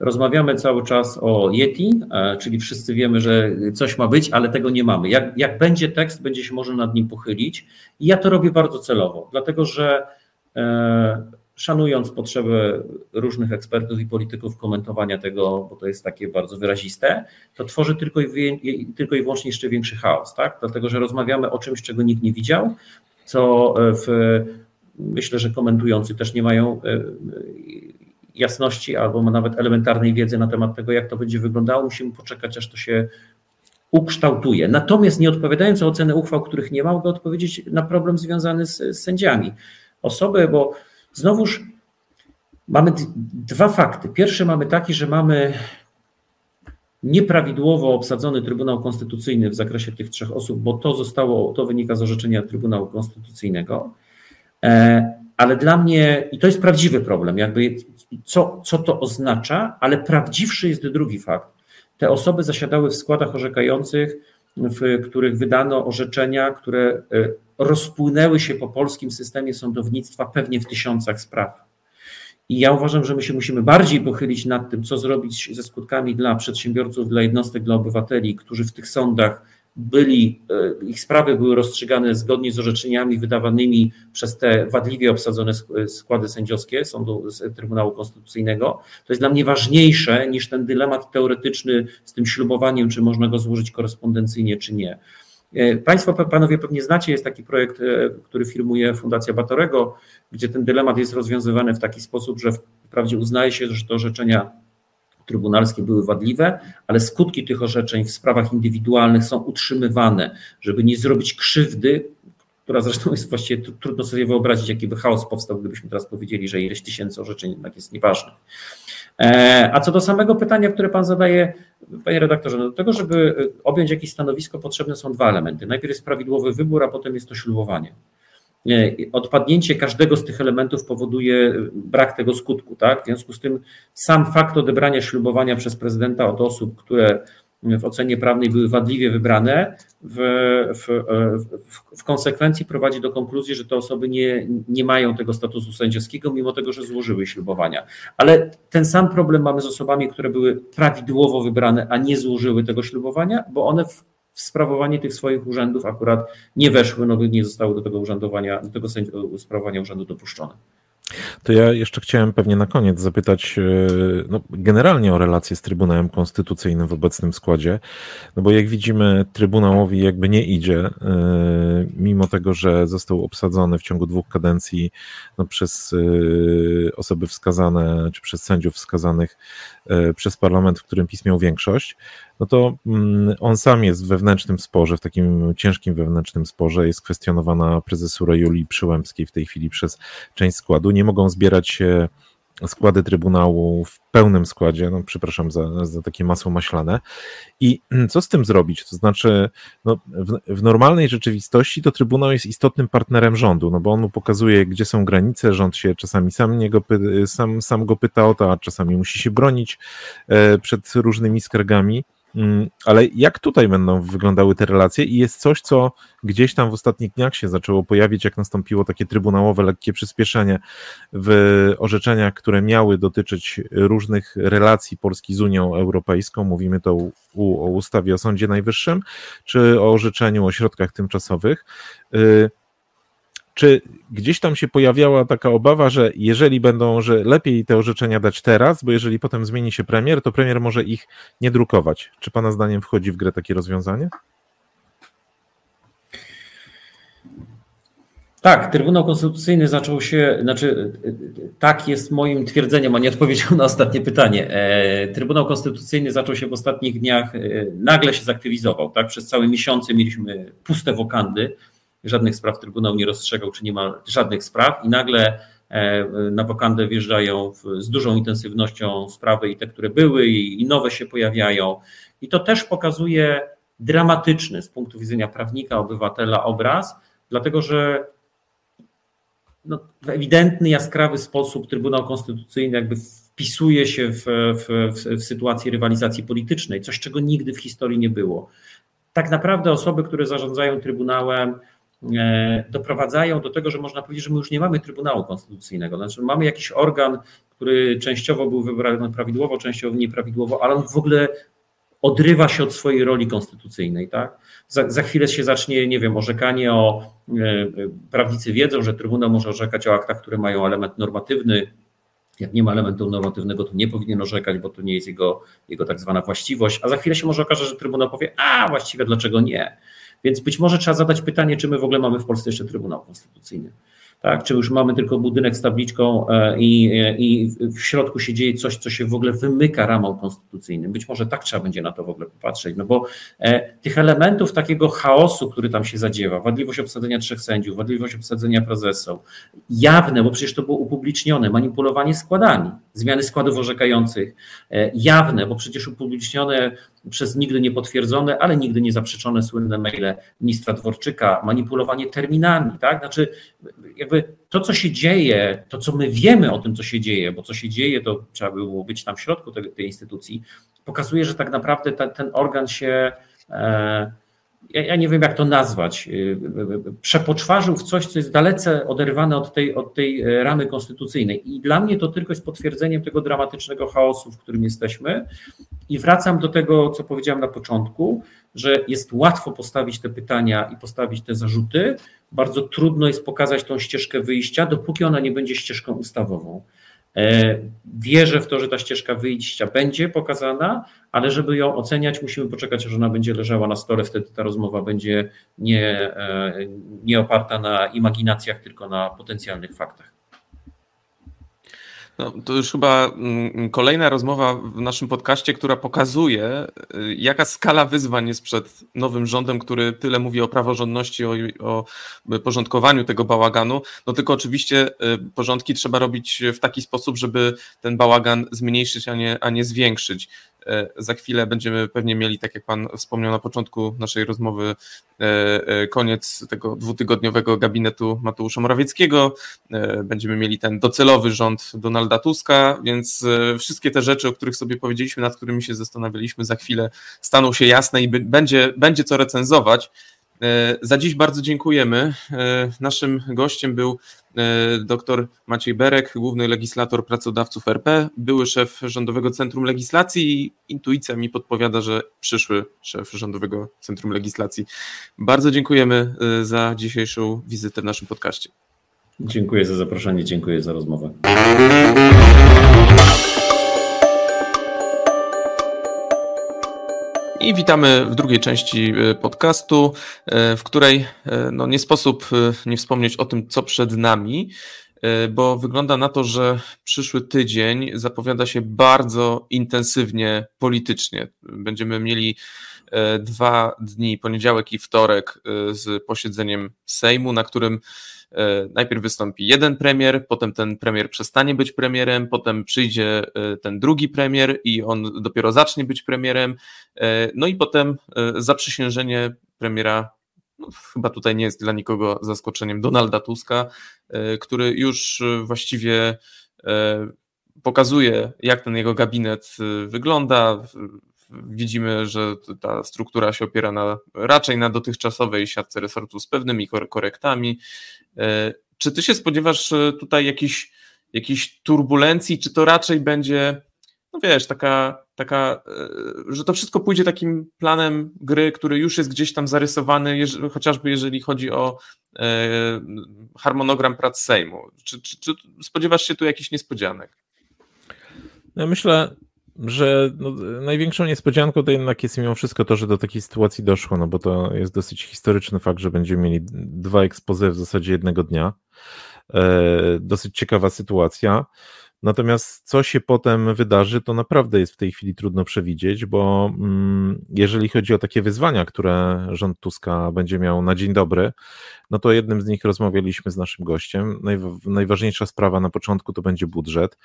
Rozmawiamy cały czas o Yeti, e, czyli wszyscy wiemy, że coś ma być, ale tego nie mamy. Jak, jak będzie tekst, będzie się może nad nim pochylić. I ja to robię bardzo celowo, dlatego że e, szanując potrzeby różnych ekspertów i polityków komentowania tego, bo to jest takie bardzo wyraziste, to tworzy tylko i, tylko i wyłącznie jeszcze większy chaos, tak? Dlatego, że rozmawiamy o czymś, czego nikt nie widział, co w, myślę, że komentujący też nie mają e, jasności albo nawet elementarnej wiedzy na temat tego, jak to będzie wyglądało. Musimy poczekać, aż to się ukształtuje. Natomiast nie odpowiadając o ocenę uchwał, których nie ma, mogę odpowiedzieć na problem związany z, z sędziami. Osoby, bo Znowuż mamy dwa fakty. Pierwszy mamy taki, że mamy nieprawidłowo obsadzony Trybunał Konstytucyjny w zakresie tych trzech osób, bo to zostało, to wynika z orzeczenia Trybunału Konstytucyjnego. E, ale dla mnie, i to jest prawdziwy problem, jakby co, co to oznacza, ale prawdziwszy jest drugi fakt. Te osoby zasiadały w składach orzekających, w których wydano orzeczenia, które e, rozpłynęły się po polskim systemie sądownictwa pewnie w tysiącach spraw. I ja uważam, że my się musimy bardziej pochylić nad tym, co zrobić ze skutkami dla przedsiębiorców, dla jednostek, dla obywateli, którzy w tych sądach byli, e, ich sprawy były rozstrzygane zgodnie z orzeczeniami wydawanymi przez te wadliwie obsadzone składy sędziowskie Sądu Trybunału Konstytucyjnego. To jest dla mnie ważniejsze niż ten dylemat teoretyczny z tym ślubowaniem, czy można go złożyć korespondencyjnie, czy nie. E, państwo, panowie pewnie znacie, jest taki projekt, e, który firmuje Fundacja Batorego, gdzie ten dylemat jest rozwiązywany w taki sposób, że wprawdzie uznaje się, że te orzeczenia trybunalskie były wadliwe, ale skutki tych orzeczeń w sprawach indywidualnych są utrzymywane, żeby nie zrobić krzywdy, która zresztą jest właściwie trudno sobie wyobrazić, jaki by chaos powstał, gdybyśmy teraz powiedzieli, że ileś tysięcy orzeczeń jednak jest nieważne. E, a co do samego pytania, które Pan zadaje, Panie redaktorze, no do tego, żeby objąć jakieś stanowisko, potrzebne są dwa elementy. Najpierw jest prawidłowy wybór, a potem jest to ślubowanie. Odpadnięcie każdego z tych elementów powoduje brak tego skutku. Tak? W związku z tym sam fakt odebrania ślubowania przez prezydenta od osób, które w ocenie prawnej były wadliwie wybrane, w, w, w, w, konsekwencji prowadzi do konkluzji, że te osoby nie, nie mają tego statusu sędziowskiego, mimo tego, że złożyły ślubowania. Ale ten sam problem mamy z osobami, które były prawidłowo wybrane, a nie złożyły tego ślubowania, bo one w w sprawowanie tych swoich urzędów akurat nie weszły, no nie zostały do tego urzędowania, do tego sprawowania urzędu dopuszczone. To ja jeszcze chciałem pewnie na koniec zapytać e, no, generalnie o relacje z Trybunałem Konstytucyjnym w obecnym składzie, no bo jak widzimy, Trybunałowi jakby nie idzie, e, mimo tego, że został obsadzony w ciągu dwóch kadencji no, przez e, osoby wskazane, czy przez sędziów wskazanych przez parlament, w którym PiS miał większość, no to mm, on sam jest w wewnętrznym sporze, w takim ciężkim wewnętrznym sporze. Jest kwestionowana prezesura Julii Przyłębskiej w tej chwili przez część składu. Nie mogą zbierać się składy Trybunału w pełnym składzie, no przepraszam za, za takie masło maślane. I co z tym zrobić? To znaczy, no, w, w, normalnej rzeczywistości to Trybunał jest istotnym partnerem rządu, no bo on mu pokazuje, gdzie są granice, rząd się czasami sam, niego, sam, sam go pyta o to, a czasami musi się bronić e, przed różnymi skargami. Mm, ale jak tutaj będą wyglądały te relacje? I jest coś, co gdzieś tam w ostatnich dniach się zaczęło pojawić, jak nastąpiło takie trybunałowe lekkie przyspieszenie w orzeczeniach, które miały dotyczyć różnych relacji Polski z Unią Europejską. Mówimy to o ustawie o Sądzie Najwyższym, czy o orzeczeniu o środkach tymczasowych. Y, czy gdzieś tam się pojawiała taka obawa, że jeżeli będą, że lepiej te orzeczenia dać teraz, bo jeżeli potem zmieni się premier, to premier może ich nie drukować. Czy Pana zdaniem wchodzi w grę takie rozwiązanie? Tak, Trybunał Konstytucyjny zaczął się, znaczy tak jest moim twierdzeniem, a nie odpowiedział na ostatnie pytanie. E, Trybunał Konstytucyjny zaczął się w ostatnich dniach, e, nagle się zaktywizował. Tak? Przez całe miesiące mieliśmy puste wokandy żadnych spraw Trybunał nie rozstrzegał, czy nie ma żadnych spraw i nagle e, na wokandę wjeżdżają z dużą intensywnością sprawy i te, które były i nowe się pojawiają. I to też pokazuje dramatyczny z punktu widzenia prawnika, obywatela obraz, dlatego że no, w ewidentny, jaskrawy sposób Trybunał Konstytucyjny jakby wpisuje się w, w, w, sytuację rywalizacji politycznej, coś czego nigdy w historii nie było. Tak naprawdę osoby, które zarządzają Trybunałem, doprowadzają do tego, że można powiedzieć, że my już nie mamy Trybunału Konstytucyjnego. Znaczy, mamy jakiś organ, który częściowo był wybrany prawidłowo, częściowo nieprawidłowo, ale on w ogóle odrywa się od swojej roli konstytucyjnej. Tak? Za, za chwilę się zacznie, nie wiem, orzekanie o. E, prawnicy wiedzą, że Trybunał może orzekać o aktach, które mają element normatywny. Jak nie ma elementu normatywnego, to nie powinien orzekać, bo to nie jest jego, jego tak zwana właściwość. A za chwilę się może okaże, że Trybunał powie, a właściwie dlaczego nie? Więc być może trzeba zadać pytanie, czy my w ogóle mamy w Polsce jeszcze Trybunał Konstytucyjny tak? Czy już mamy tylko budynek z tabliczką e, i, e, i w środku się dzieje coś, co się w ogóle wymyka ramom konstytucyjnym? Być może tak trzeba będzie na to w ogóle popatrzeć, no bo e, tych elementów takiego chaosu, który tam się zadziewa, wadliwość obsadzenia trzech sędziów, wadliwość obsadzenia prezesą, jawne, bo przecież to było upublicznione, manipulowanie składami, zmiany składów orzekających, jawne, bo przecież upublicznione przez nigdy nie potwierdzone, ale nigdy nie zaprzeczone słynne maile ministra Dworczyka, manipulowanie terminami, tak? Znaczy, jakby to, co się dzieje, to, co my wiemy o tym, co się dzieje, bo co się dzieje, to trzeba było być tam w środku tej, tej instytucji, pokazuje, że tak naprawdę ta, ten organ się. E, ja, nie wiem jak to nazwać, y, y, y, przepoczwarzył w coś, co jest dalece oderwane od tej, od tej e, ramy konstytucyjnej. I dla mnie to tylko jest potwierdzeniem tego dramatycznego chaosu, w którym jesteśmy. I wracam do tego, co powiedziałem na początku, że jest łatwo postawić te pytania i postawić te zarzuty. Bardzo trudno jest pokazać tą ścieżkę wyjścia, dopóki ona nie będzie ścieżką ustawową. E, wierzę w to, że ta ścieżka wyjścia będzie pokazana, ale żeby ją oceniać, musimy poczekać, aż ona będzie leżała na stole. Wtedy ta rozmowa będzie nie, e, nie oparta na imaginacjach, tylko na potencjalnych faktach. No, to już chyba mm, kolejna rozmowa w naszym podcaście, która pokazuje, y, jaka skala wyzwań jest przed nowym rządem, który tyle mówi o praworządności, o, o porządkowaniu tego bałaganu. No tylko oczywiście y, porządki trzeba robić w taki sposób, żeby ten bałagan zmniejszyć, a nie, a nie zwiększyć. E, za chwilę będziemy pewnie mieli, tak jak Pan wspomniał na początku naszej rozmowy, e, e, koniec tego dwutygodniowego gabinetu Mateusza Morawieckiego. Będziemy mieli ten docelowy rząd Donalda Tuska, więc wszystkie te rzeczy, o których sobie powiedzieliśmy, nad którymi się zastanawialiśmy, za chwilę staną się jasne i będzie, będzie co recenzować. E, za dziś bardzo dziękujemy. E, naszym gościem był e, dr Maciej Berek, główny legislator pracodawców RP, były szef Rządowego Centrum Legislacji i intuicja mi podpowiada, że przyszły szef Rządowego Centrum Legislacji. Bardzo dziękujemy za dzisiejszą wizytę w naszym podcaście. Dziękuję za zaproszenie, dziękuję za rozmowę. I witamy w drugiej części e, podcastu, e, w której e, no, nie sposób nie wspomnieć o tym, co przed nami, bo wygląda na to, że przyszły tydzień zapowiada się bardzo intensywnie politycznie. Będziemy mieli dwa dni, poniedziałek i wtorek, z posiedzeniem Sejmu, na którym E, najpierw wystąpi jeden premier, potem ten premier przestanie być premierem, potem przyjdzie e, ten drugi premier i on dopiero zacznie być premierem, e, no i potem zaprzysiężenie premiera no, chyba tutaj nie jest dla nikogo zaskoczeniem, Donalda Tuska, który już właściwie pokazuje, jak ten jego gabinet wygląda. Widzimy, że ta struktura się opiera na, raczej na dotychczasowej siatce resortu z pewnymi korektami. E, czy ty się spodziewasz e, tutaj jakichś, jakichś turbulencji, czy to raczej będzie, no wiesz, taka, taka, e, że to wszystko pójdzie takim planem gry, który już jest gdzieś tam zarysowany, chociażby jeżeli chodzi o harmonogram prac Sejmu. Czy, czy, czy spodziewasz się tu jakichś niespodzianek? Ja myślę, że no, największą niespodzianką to jednak jest mimo wszystko to, że do takiej sytuacji doszło, no bo to jest dosyć historyczny fakt, że będziemy mieli dwa ekspozy w zasadzie jednego dnia. E, dosyć ciekawa sytuacja. Natomiast co się potem wydarzy, to naprawdę jest w tej chwili trudno przewidzieć, bo mm, jeżeli chodzi o takie wyzwania, które rząd Tuska będzie miał na dzień dobry, no to jednym z nich rozmawialiśmy z naszym gościem. najważniejsza sprawa na początku to będzie budżet.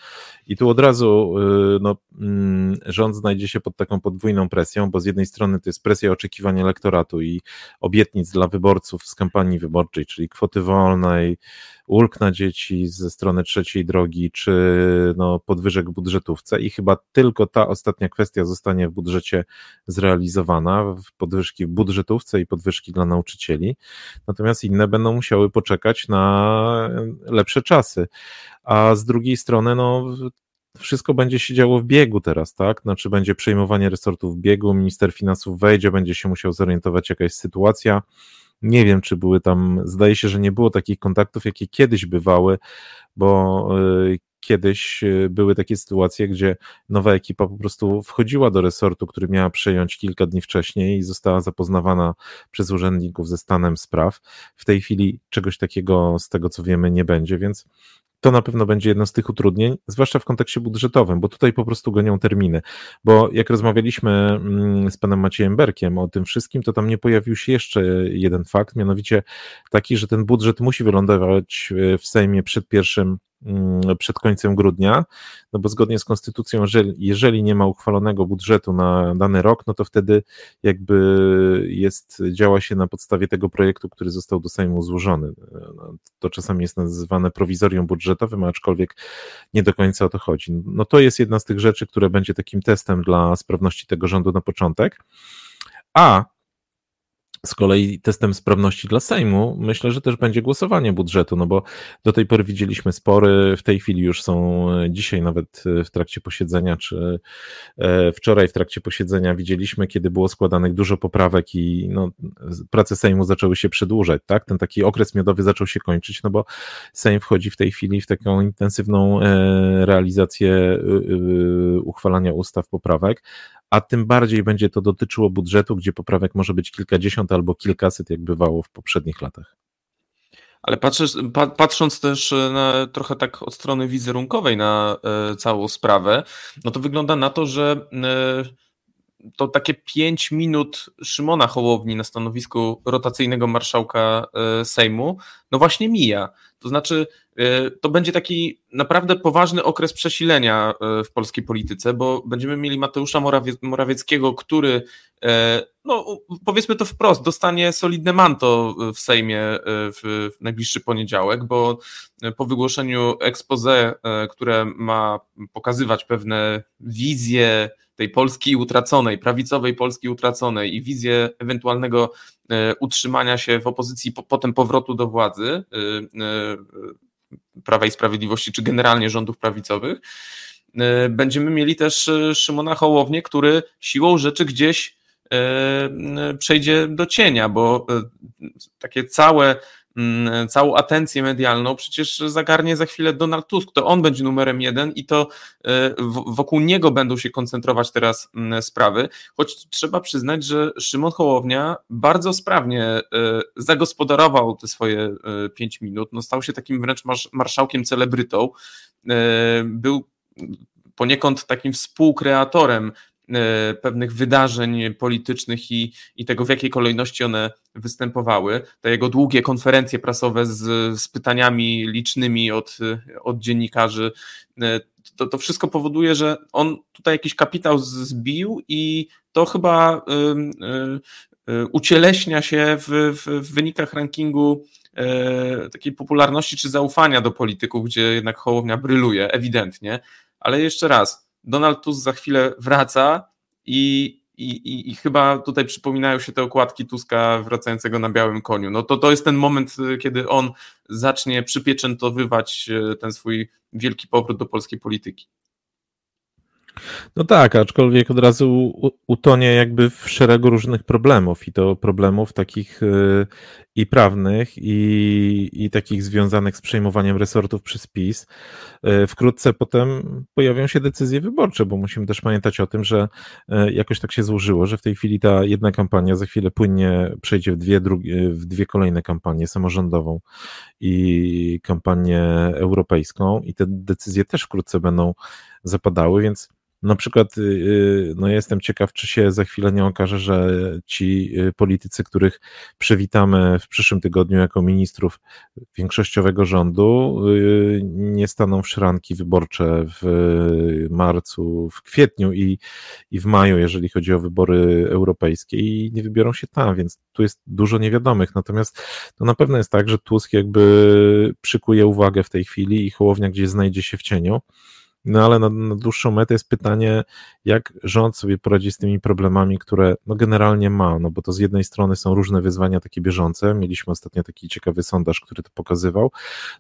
I tu od razu y, no, mm, rząd znajdzie się pod taką podwójną presją, bo z jednej strony to jest presja oczekiwania elektoratu i obietnic dla wyborców z kampanii wyborczej, czyli kwoty wolnej, ulg na dzieci ze strony trzeciej drogi, czy no, podwyżek budżetówce i chyba tylko ta ostatnia kwestia zostanie w budżecie zrealizowana, podwyżki w budżetówce i podwyżki dla nauczycieli, natomiast inne będą musiały poczekać na lepsze czasy, a z drugiej strony no wszystko będzie się działo w biegu teraz, tak? Znaczy będzie przejmowanie resortów w biegu, minister finansów wejdzie, będzie się musiał zorientować jaka jest sytuacja, nie wiem, czy były tam, zdaje się, że nie było takich kontaktów, jakie kiedyś bywały, bo y, kiedyś y, były takie sytuacje, gdzie nowa ekipa po prostu wchodziła do resortu, który miała przejąć kilka dni wcześniej i została zapoznawana przez urzędników ze stanem spraw. W tej chwili czegoś takiego, z tego co wiemy, nie będzie, więc to na pewno będzie jedno z tych utrudnień, zwłaszcza w kontekście budżetowym, bo tutaj po prostu gonią terminy. Bo jak rozmawialiśmy mm, z panem Maciejem Berkiem o tym wszystkim, to tam nie pojawił się jeszcze jeden fakt, mianowicie taki, że ten budżet musi wylądować e, w Sejmie przed pierwszym przed końcem grudnia, no bo zgodnie z konstytucją, jeżeli, nie ma uchwalonego budżetu na dany rok, no to wtedy jakby jest, działa się na podstawie tego projektu, który został do Sejmu złożony. No, to czasami jest nazywane prowizorium budżetowym, aczkolwiek nie do końca o to chodzi. No to jest jedna z tych rzeczy, które będzie takim testem dla sprawności tego rządu na początek. A z kolei testem sprawności dla Sejmu myślę, że też będzie głosowanie budżetu, no bo do tej pory widzieliśmy spory, w tej chwili już są e, dzisiaj nawet e, w trakcie posiedzenia, czy e, wczoraj w trakcie posiedzenia widzieliśmy, kiedy było składanych dużo poprawek i no, prace Sejmu zaczęły się przedłużać, tak? Ten taki okres miodowy zaczął się kończyć, no bo Sejm wchodzi w tej chwili w taką intensywną realizację uchwalania ustaw, poprawek, a tym bardziej będzie to dotyczyło budżetu, gdzie poprawek może być kilkadziesiąt albo kilkaset, jak bywało w poprzednich latach. Ale patrząc, też na, trochę tak od strony wizerunkowej na e, całą sprawę, no to wygląda na to, że e, to takie pięć minut Szymona Hołowni na stanowisku rotacyjnego marszałka e, Sejmu, no właśnie mija. To znaczy, e, to będzie taki naprawdę poważny okres przesilenia e, w polskiej polityce, bo będziemy mieli Mateusza Morawieckiego, który, no powiedzmy to wprost, dostanie solidne manto w Sejmie w najbliższy poniedziałek, bo po wygłoszeniu expose, które ma pokazywać pewne wizje tej Polski utraconej, prawicowej Polski utraconej i wizję ewentualnego E, utrzymania się w opozycji, potem powrotu do władzy e, e, Prawa i Sprawiedliwości, czy generalnie rządów prawicowych, będziemy mieli też Szymona Hołownię, który siłą rzeczy gdzieś przejdzie do cienia, bo takie całe całą atencję medialną przecież zagarnie za chwilę Donald Tusk. To on będzie numerem jeden i to e, wokół niego będą się koncentrować teraz mm, sprawy. Choć trzeba przyznać, że Szymon Hołownia bardzo sprawnie e, zagospodarował te swoje e, pięć minut. No, stał się takim wręcz marszałkiem celebrytą. Był poniekąd takim współkreatorem pewnych wydarzeń politycznych i, i tego, w jakiej kolejności one występowały. Te jego długie konferencje prasowe z, z pytaniami licznymi od, od dziennikarzy, e, to, to wszystko powoduje, że on tutaj jakiś kapitał zbił i to chyba y, y, y, ucieleśnia się w, w, w wynikach rankingu e, takiej popularności czy zaufania do polityków, gdzie jednak Hołownia bryluje, ewidentnie. Ale jeszcze raz, Donald Tusk za chwilę wraca i, i, i, chyba tutaj przypominają się te okładki Tuska wracającego na białym koniu. No to, to jest ten moment, kiedy on zacznie przypieczętowywać e, ten swój wielki powrót do polskiej polityki. No tak, aczkolwiek od razu utonie jakby w szeregu różnych problemów i to problemów takich y, i prawnych i, i takich związanych z przejmowaniem resortów przez PiS. Y, wkrótce potem pojawią się decyzje wyborcze, bo musimy też pamiętać o tym, że y, jakoś tak się złożyło, że w tej chwili ta jedna kampania za chwilę płynnie przejdzie w dwie, drugie, w dwie kolejne kampanie, samorządową i kampanię europejską i te decyzje też wkrótce będą zapadały, więc na przykład, y, y, no jestem ciekaw, czy się za chwilę nie okaże, że ci y, politycy, których przywitamy w przyszłym tygodniu jako ministrów większościowego rządu, nie staną w szranki wyborcze w marcu, w kwietniu i, i w maju, jeżeli chodzi o wybory europejskie i nie wybiorą się tam, więc tu jest dużo niewiadomych. Natomiast to na pewno jest tak, że Tusk jakby przykuje uwagę w tej chwili i Hołownia gdzieś znajdzie się w cieniu. No ale na, na, dłuższą metę jest pytanie, jak rząd sobie poradzi z tymi problemami, które no generalnie ma, no bo to z jednej strony są różne wyzwania takie bieżące, mieliśmy ostatnio taki ciekawy sondaż, który to pokazywał,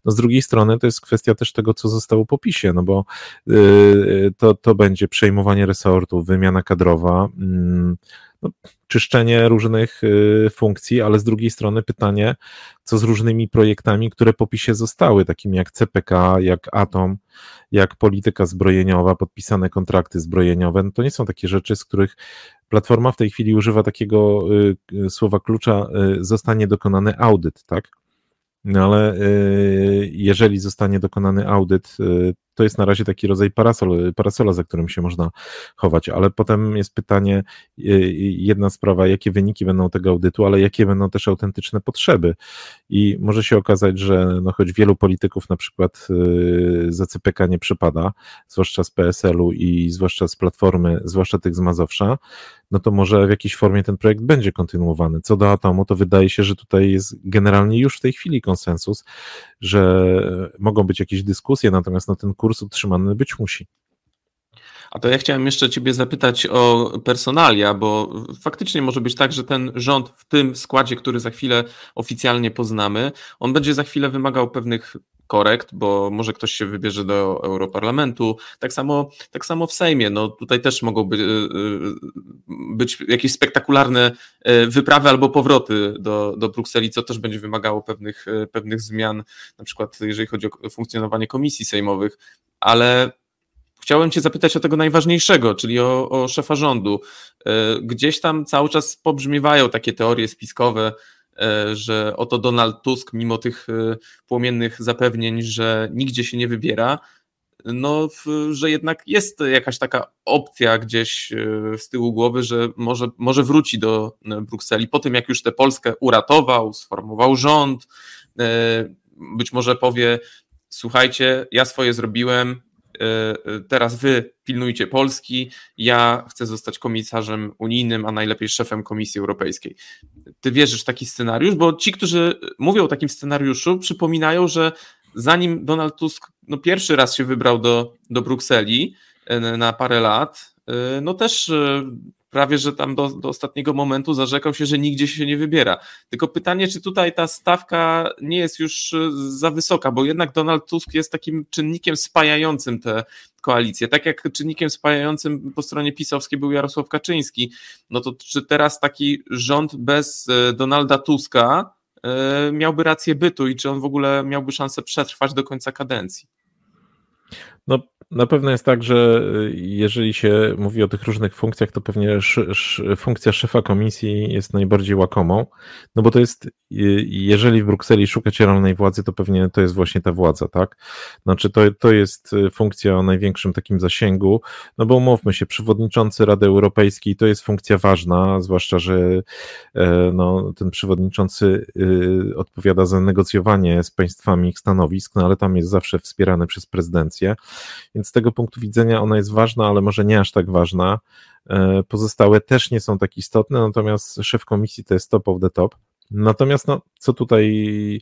no z drugiej strony to jest kwestia też tego, co zostało po PiSie, no bo yy, to, to będzie przejmowanie resortów, wymiana kadrowa, yy, no, czyszczenie różnych y, funkcji, ale z drugiej strony pytanie, co z różnymi projektami, które po PiSie zostały, takimi jak CPK, jak Atom, jak polityka zbrojeniowa, podpisane kontrakty zbrojeniowe, no to nie są takie rzeczy, z których Platforma w tej chwili używa takiego y, y, słowa klucza, zostanie dokonany audyt, tak? No ale jeżeli zostanie dokonany audyt to jest na razie taki rodzaj parasol, parasola, za którym się można chować, ale potem jest pytanie, jedna sprawa, jakie wyniki będą tego audytu, ale jakie będą też autentyczne potrzeby i może się okazać, że no choć wielu polityków na przykład za CPK nie przypada, zwłaszcza z PSL-u i zwłaszcza z Platformy, zwłaszcza tych z Mazowsza, no to może w jakiejś formie ten projekt będzie kontynuowany. Co do atomu, to wydaje się, że tutaj jest generalnie już w tej chwili konsensus, że mogą być jakieś dyskusje, natomiast no, ten kurs utrzymany być musi. A to ja chciałem jeszcze Ciebie zapytać o personalia, bo faktycznie może być tak, że ten rząd w tym składzie, który za chwilę oficjalnie poznamy, on będzie za chwilę wymagał pewnych korekt, bo może ktoś się wybierze do Europarlamentu. Tak samo, tak samo w Sejmie. No, tutaj też mogą być, y, y, być jakieś spektakularne y, wyprawy albo powroty do, do Brukseli, co też będzie wymagało pewnych, pewnych zmian, na przykład jeżeli chodzi o funkcjonowanie komisji sejmowych, ale Chciałem Cię zapytać o tego najważniejszego, czyli o, o szefa rządu. Gdzieś tam cały czas pobrzmiewają takie teorie spiskowe, E, że oto Donald Tusk, mimo tych e, płomiennych zapewnień, że nigdzie się nie wybiera, no, że jednak jest jakaś taka opcja gdzieś e, z tyłu głowy, że może, może wróci do Brukseli po tym, jak już tę Polskę uratował, sformował rząd, być może powie, słuchajcie, ja swoje zrobiłem, E, e, teraz wy pilnujcie Polski, ja chcę zostać komisarzem unijnym, a najlepiej szefem Komisji Europejskiej. Ty wierzysz w taki scenariusz? Bo ci, którzy mówią o takim scenariuszu, przypominają, że zanim Donald Tusk no, pierwszy raz się wybrał do, do Brukseli e, na parę lat, no też prawie że tam do, do, ostatniego momentu zarzekał się, że nigdzie się nie wybiera. Tylko pytanie, czy tutaj ta stawka nie jest już e, za wysoka, bo jednak Donald Tusk jest takim czynnikiem spajającym te koalicje. Tak jak czynnikiem spajającym po stronie pisowskiej był Jarosław Kaczyński, no to czy teraz taki rząd bez e, Donalda Tuska e, miałby rację bytu i czy on w ogóle miałby szansę przetrwać do końca kadencji? No, na pewno jest tak, że y, jeżeli się mówi o tych różnych funkcjach, to pewnie sz, sz, funkcja szefa komisji jest najbardziej łakomą, no bo to jest, y, jeżeli w Brukseli szukać realnej władzy, to pewnie to jest właśnie ta władza, tak? Znaczy to, to jest y, funkcja o największym takim zasięgu, no bo umówmy się, przewodniczący Rady Europejskiej to jest funkcja ważna, zwłaszcza, że e, no, ten przewodniczący odpowiada za negocjowanie z państwami ich stanowisk, no ale tam jest zawsze wspierany przez prezydencję więc z tego punktu widzenia ona jest ważna, ale może nie aż tak ważna. E, pozostałe też nie są tak istotne, natomiast szef komisji to jest top of the top. Natomiast no, co tutaj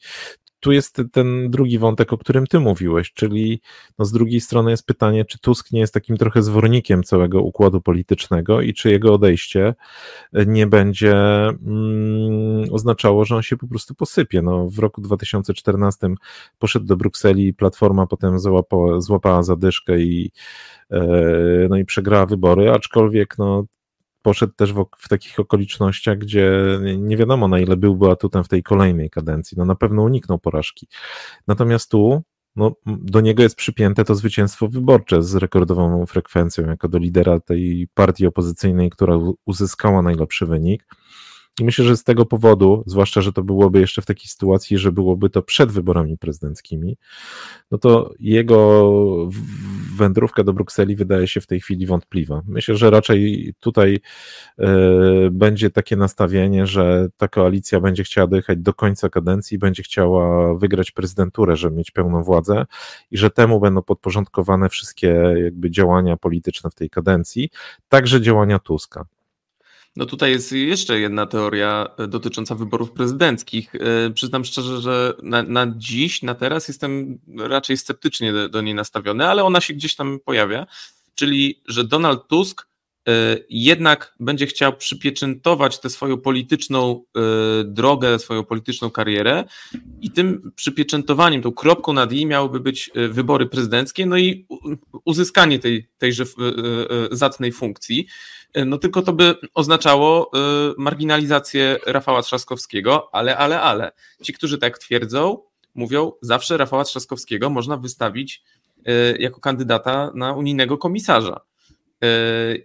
tu jest ten drugi wątek, o którym ty mówiłeś, czyli no z drugiej strony jest pytanie, czy Tusk nie jest takim trochę zwornikiem całego układu politycznego i czy jego odejście nie będzie mm, oznaczało, że on się po prostu posypie. No, w roku 2014 poszedł do Brukseli, Platforma potem złapała, złapała zadyszkę i, e, no i przegrała wybory, aczkolwiek no, poszedł też w, w, takich okolicznościach, gdzie nie wiadomo na ile byłby atutem w tej kolejnej kadencji. No na pewno uniknął porażki. Natomiast tu no, do niego jest przypięte to zwycięstwo wyborcze z rekordową frekwencją, jako do lidera tej partii opozycyjnej, która uzyskała najlepszy wynik. I myślę, że z tego powodu, zwłaszcza, że to byłoby jeszcze w takiej sytuacji, że byłoby to przed wyborami prezydenckimi, no to jego wędrówka do Brukseli wydaje się w tej chwili wątpliwa. Myślę, że raczej tutaj y, będzie takie nastawienie, że ta koalicja będzie chciała dojechać do końca kadencji, będzie chciała wygrać prezydenturę, żeby mieć pełną władzę i że temu będą podporządkowane wszystkie jakby działania polityczne w tej kadencji, także działania Tuska. No tutaj jest jeszcze jedna teoria e, dotycząca wyborów prezydenckich. E, przyznam szczerze, że na, na dziś, na teraz jestem raczej sceptycznie do, do niej nastawiony, ale ona się gdzieś tam pojawia, czyli że Donald Tusk jednak będzie chciał przypieczętować tę swoją polityczną drogę, swoją polityczną karierę i tym przypieczętowaniem, tą kropką nad i miałyby być wybory prezydenckie, no i uzyskanie tej, tejże zacnej funkcji. E, no tylko to by oznaczało e, marginalizację Rafała Trzaskowskiego, ale, ale, ale. Ci, którzy tak twierdzą, mówią, zawsze Rafała Trzaskowskiego można wystawić e, jako kandydata na unijnego komisarza.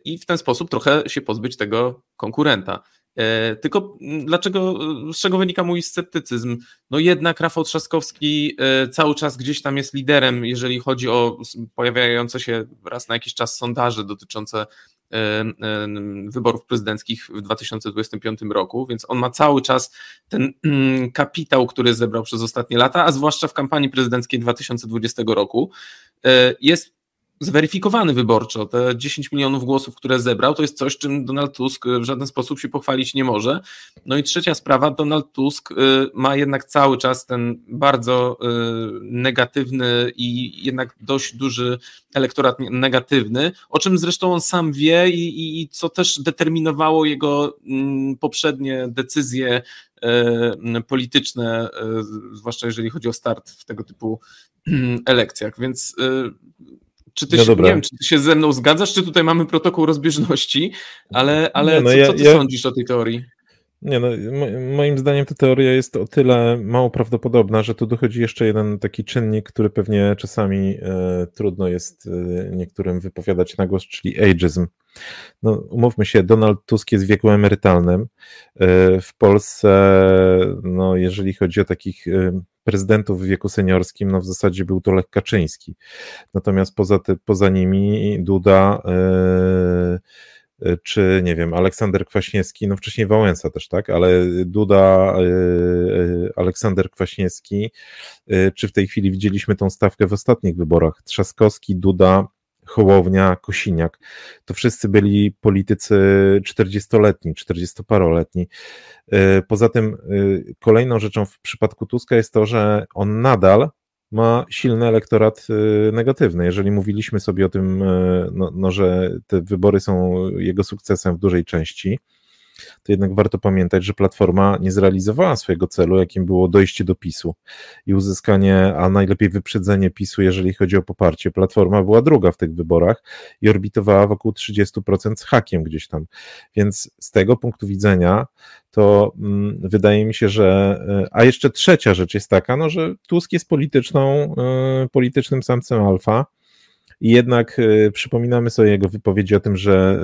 I w ten sposób trochę się pozbyć tego konkurenta. E, tylko dlaczego, z czego wynika mój sceptycyzm? No jednak Rafał Trzaskowski e, cały czas gdzieś tam jest liderem, jeżeli chodzi o pojawiające się raz na jakiś czas sondaże dotyczące e, wyborów prezydenckich w 2025 roku, więc on ma cały czas ten mm, kapitał, który zebrał przez ostatnie lata, a zwłaszcza w kampanii prezydenckiej 2020 roku. Jest zweryfikowany wyborczo. Te 10 milionów głosów, które zebrał, to jest coś, czym Donald Tusk w żaden sposób się pochwalić nie może. No i trzecia sprawa, Donald Tusk y, ma jednak cały czas ten bardzo y, negatywny i jednak dość duży elektorat negatywny, o czym zresztą on sam wie i, i co też determinowało jego mm, poprzednie decyzje y, polityczne, zwłaszcza jeżeli chodzi o start w tego typu elekcjach. Więc czy ty, no się, nie wiem, czy ty się ze mną zgadzasz, czy tutaj mamy protokół rozbieżności, ale, ale no co, ja, co, ty ja... sądzisz o tej teorii? Nie, no, moim zdaniem ta teoria jest o tyle mało prawdopodobna, że tu dochodzi jeszcze jeden taki czynnik, który pewnie czasami e, trudno jest e, niektórym wypowiadać na głos, czyli ageism. No, umówmy się, Donald Tusk jest w wieku emerytalnym. E, w Polsce, no, jeżeli chodzi o takich e, prezydentów w wieku seniorskim, no w zasadzie był to Lech Kaczyński. Natomiast poza, te, poza nimi Duda e, czy nie wiem, Aleksander Kwaśniewski, no wcześniej Wałęsa też, tak, ale Duda, Aleksander Kwaśniewski, czy w tej chwili widzieliśmy tą stawkę w ostatnich wyborach, Trzaskowski, Duda, Hołownia, Kosiniak, to wszyscy byli politycy 40-letni, 40-paroletni. E, poza tym e, kolejną rzeczą w przypadku Tuska jest to, że on nadal ma silny elektorat e, negatywny. Jeżeli mówiliśmy sobie o tym, no, no, że te wybory są jego sukcesem w dużej części, to jednak warto pamiętać, że Platforma nie zrealizowała swojego celu, jakim było dojście do PiSu i uzyskanie, a najlepiej wyprzedzenie PiSu, jeżeli chodzi o poparcie. Platforma była druga w tych wyborach i orbitowała wokół 30% z hakiem gdzieś tam. Więc z tego punktu widzenia to mm, wydaje mi się, że. E, a jeszcze trzecia rzecz jest taka, no, że Tusk jest polityczną, y, politycznym samcem alfa i jednak y, przypominamy sobie jego wypowiedzi o tym, że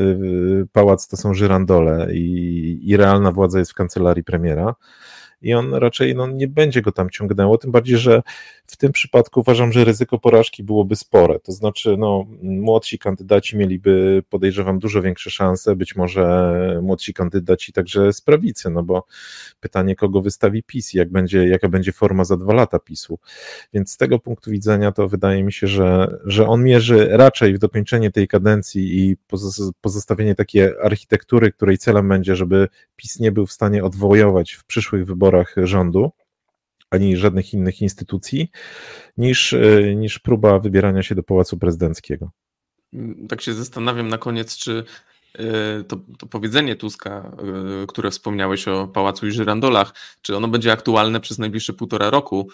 y, pałac to są żyrandole i, i realna władza jest w kancelarii premiera i on raczej no, nie będzie go tam ciągnęło, tym bardziej, że w tym przypadku uważam, że ryzyko porażki byłoby spore, to znaczy no, młodsi kandydaci mieliby, podejrzewam, dużo większe szanse, być może młodsi kandydaci także z prawicy, no bo pytanie, kogo wystawi PiS jak będzie, jaka będzie forma za dwa lata PiSu, więc z tego punktu widzenia to wydaje mi się, że, że on mierzy raczej w dokończenie tej kadencji i pozostawienie takiej architektury, której celem będzie, żeby PiS nie był w stanie odwojować w przyszłych wyborach rządu, ani żadnych innych instytucji, niż, e, niż próba wybierania się do Pałacu Prezydenckiego. Tak się zastanawiam na koniec, czy to, to powiedzenie Tuska, e, które wspomniałeś o Pałacu i Żyrandolach, czy ono będzie aktualne przez najbliższe półtora roku,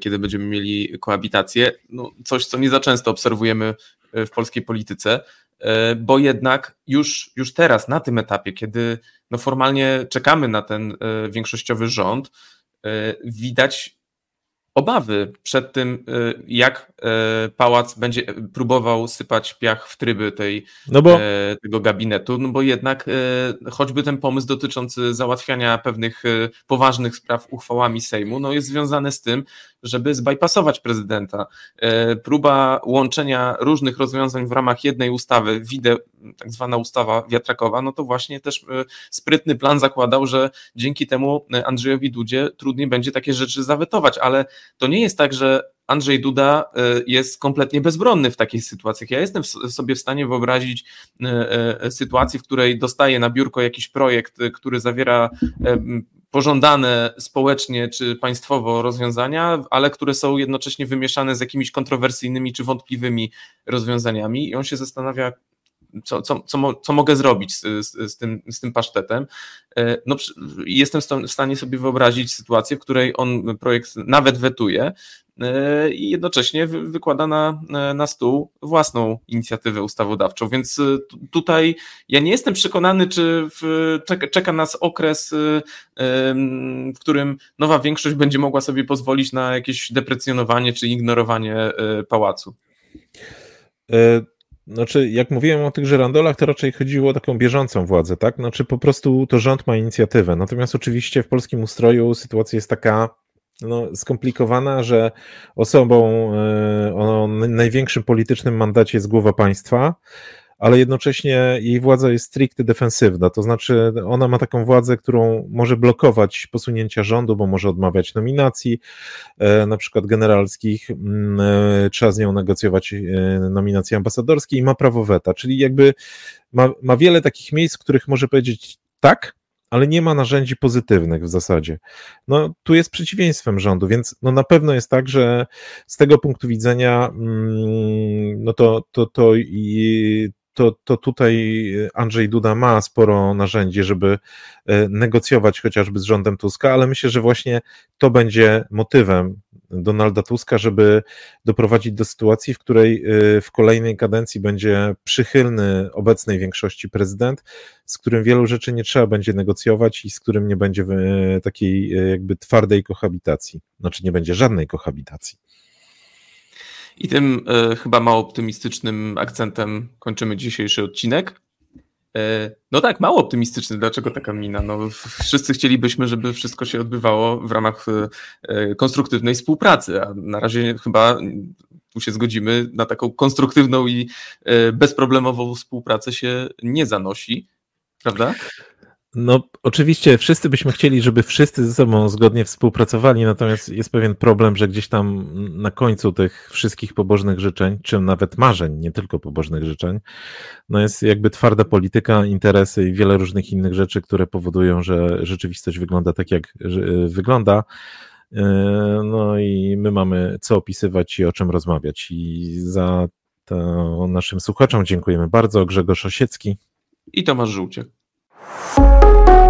kiedy będziemy mieli koabitację? No, coś, co nie za często obserwujemy w polskiej polityce, bo jednak już, już teraz, na tym etapie, kiedy no formalnie czekamy na ten większościowy rząd, E, widać obawy przed tym, e, jak e, pałac będzie próbował sypać piach w tryby tej, no bo... tego gabinetu, no bo jednak choćby ten pomysł dotyczący załatwiania pewnych poważnych spraw uchwałami Sejmu, no jest związany z tym, żeby zbypasować prezydenta. Próba łączenia różnych rozwiązań w ramach jednej ustawy, widzę tak zwana ustawa wiatrakowa, no to właśnie też sprytny plan zakładał, że dzięki temu Andrzejowi Dudzie trudniej będzie takie rzeczy zawetować, ale to nie jest tak, że Andrzej Duda e, jest kompletnie bezbronny w takich sytuacjach. Ja jestem sobie w stanie wyobrazić e, e, sytuację, w której dostaję na biurko jakiś projekt, który zawiera pożądane społecznie czy państwowo rozwiązania, ale które są jednocześnie wymieszane z jakimiś kontrowersyjnymi czy wątpliwymi rozwiązaniami i on się zastanawia, co, co, co, co mogę zrobić z, z, z, tym, z tym pasztetem. E, no, jestem w stanie sobie wyobrazić sytuację, w której on projekt nawet wetuje e, i jednocześnie wykłada na, na stół własną inicjatywę ustawodawczą. Więc e, tutaj ja nie jestem przekonany, czy w, czeka, czeka nas okres, w którym nowa większość będzie mogła sobie pozwolić na jakieś deprecjonowanie czy ignorowanie pałacu. Znaczy, jak mówiłem o tych żerandolach, to raczej chodziło o taką bieżącą władzę, tak? Znaczy, po prostu to rząd ma inicjatywę. Natomiast oczywiście w polskim ustroju sytuacja jest taka no, skomplikowana, że osobą e, o największym politycznym mandacie jest głowa państwa, ale jednocześnie jej władza jest stricte defensywna, to znaczy ona ma taką władzę, którą może blokować posunięcia rządu, bo może odmawiać nominacji, e, na przykład generalskich, mm, e, trzeba z nią negocjować nominacje ambasadorskie i ma prawo weta, czyli jakby ma, ma wiele takich miejsc, w których może powiedzieć tak, ale nie ma narzędzi pozytywnych w zasadzie. No, tu jest przeciwieństwem rządu, więc no, na pewno jest tak, że z tego punktu widzenia, mm, no to, to, to, i, to, to tutaj Andrzej Duda ma sporo narzędzi, żeby e, negocjować chociażby z rządem Tuska, ale myślę, że właśnie to będzie motywem Donalda Tuska, żeby doprowadzić do sytuacji, w której y, w kolejnej kadencji będzie przychylny obecnej większości prezydent, z którym wielu rzeczy nie trzeba będzie negocjować i z którym nie będzie y, takiej y, jakby twardej kohabitacji. Znaczy nie będzie żadnej kohabitacji. I tym chyba mało optymistycznym akcentem kończymy dzisiejszy odcinek. E, no tak, mało optymistyczny. Dlaczego taka mina? No, wszyscy chcielibyśmy, żeby wszystko się odbywało w ramach e, e, konstruktywnej współpracy, a na razie chyba tu się zgodzimy, na taką konstruktywną i bezproblemową współpracę się nie zanosi, prawda? No, oczywiście wszyscy byśmy chcieli, żeby wszyscy ze sobą zgodnie współpracowali, natomiast jest pewien problem, że gdzieś tam na końcu tych wszystkich pobożnych życzeń, czy nawet marzeń, nie tylko pobożnych życzeń, no jest jakby twarda polityka, interesy i wiele różnych innych rzeczy, które powodują, że rzeczywistość wygląda tak, jak wygląda. E, no i my mamy co opisywać i o czym rozmawiać. I za to naszym słuchaczom dziękujemy bardzo. Grzegorz Osiecki i Tomasz Żółciek. Thank you.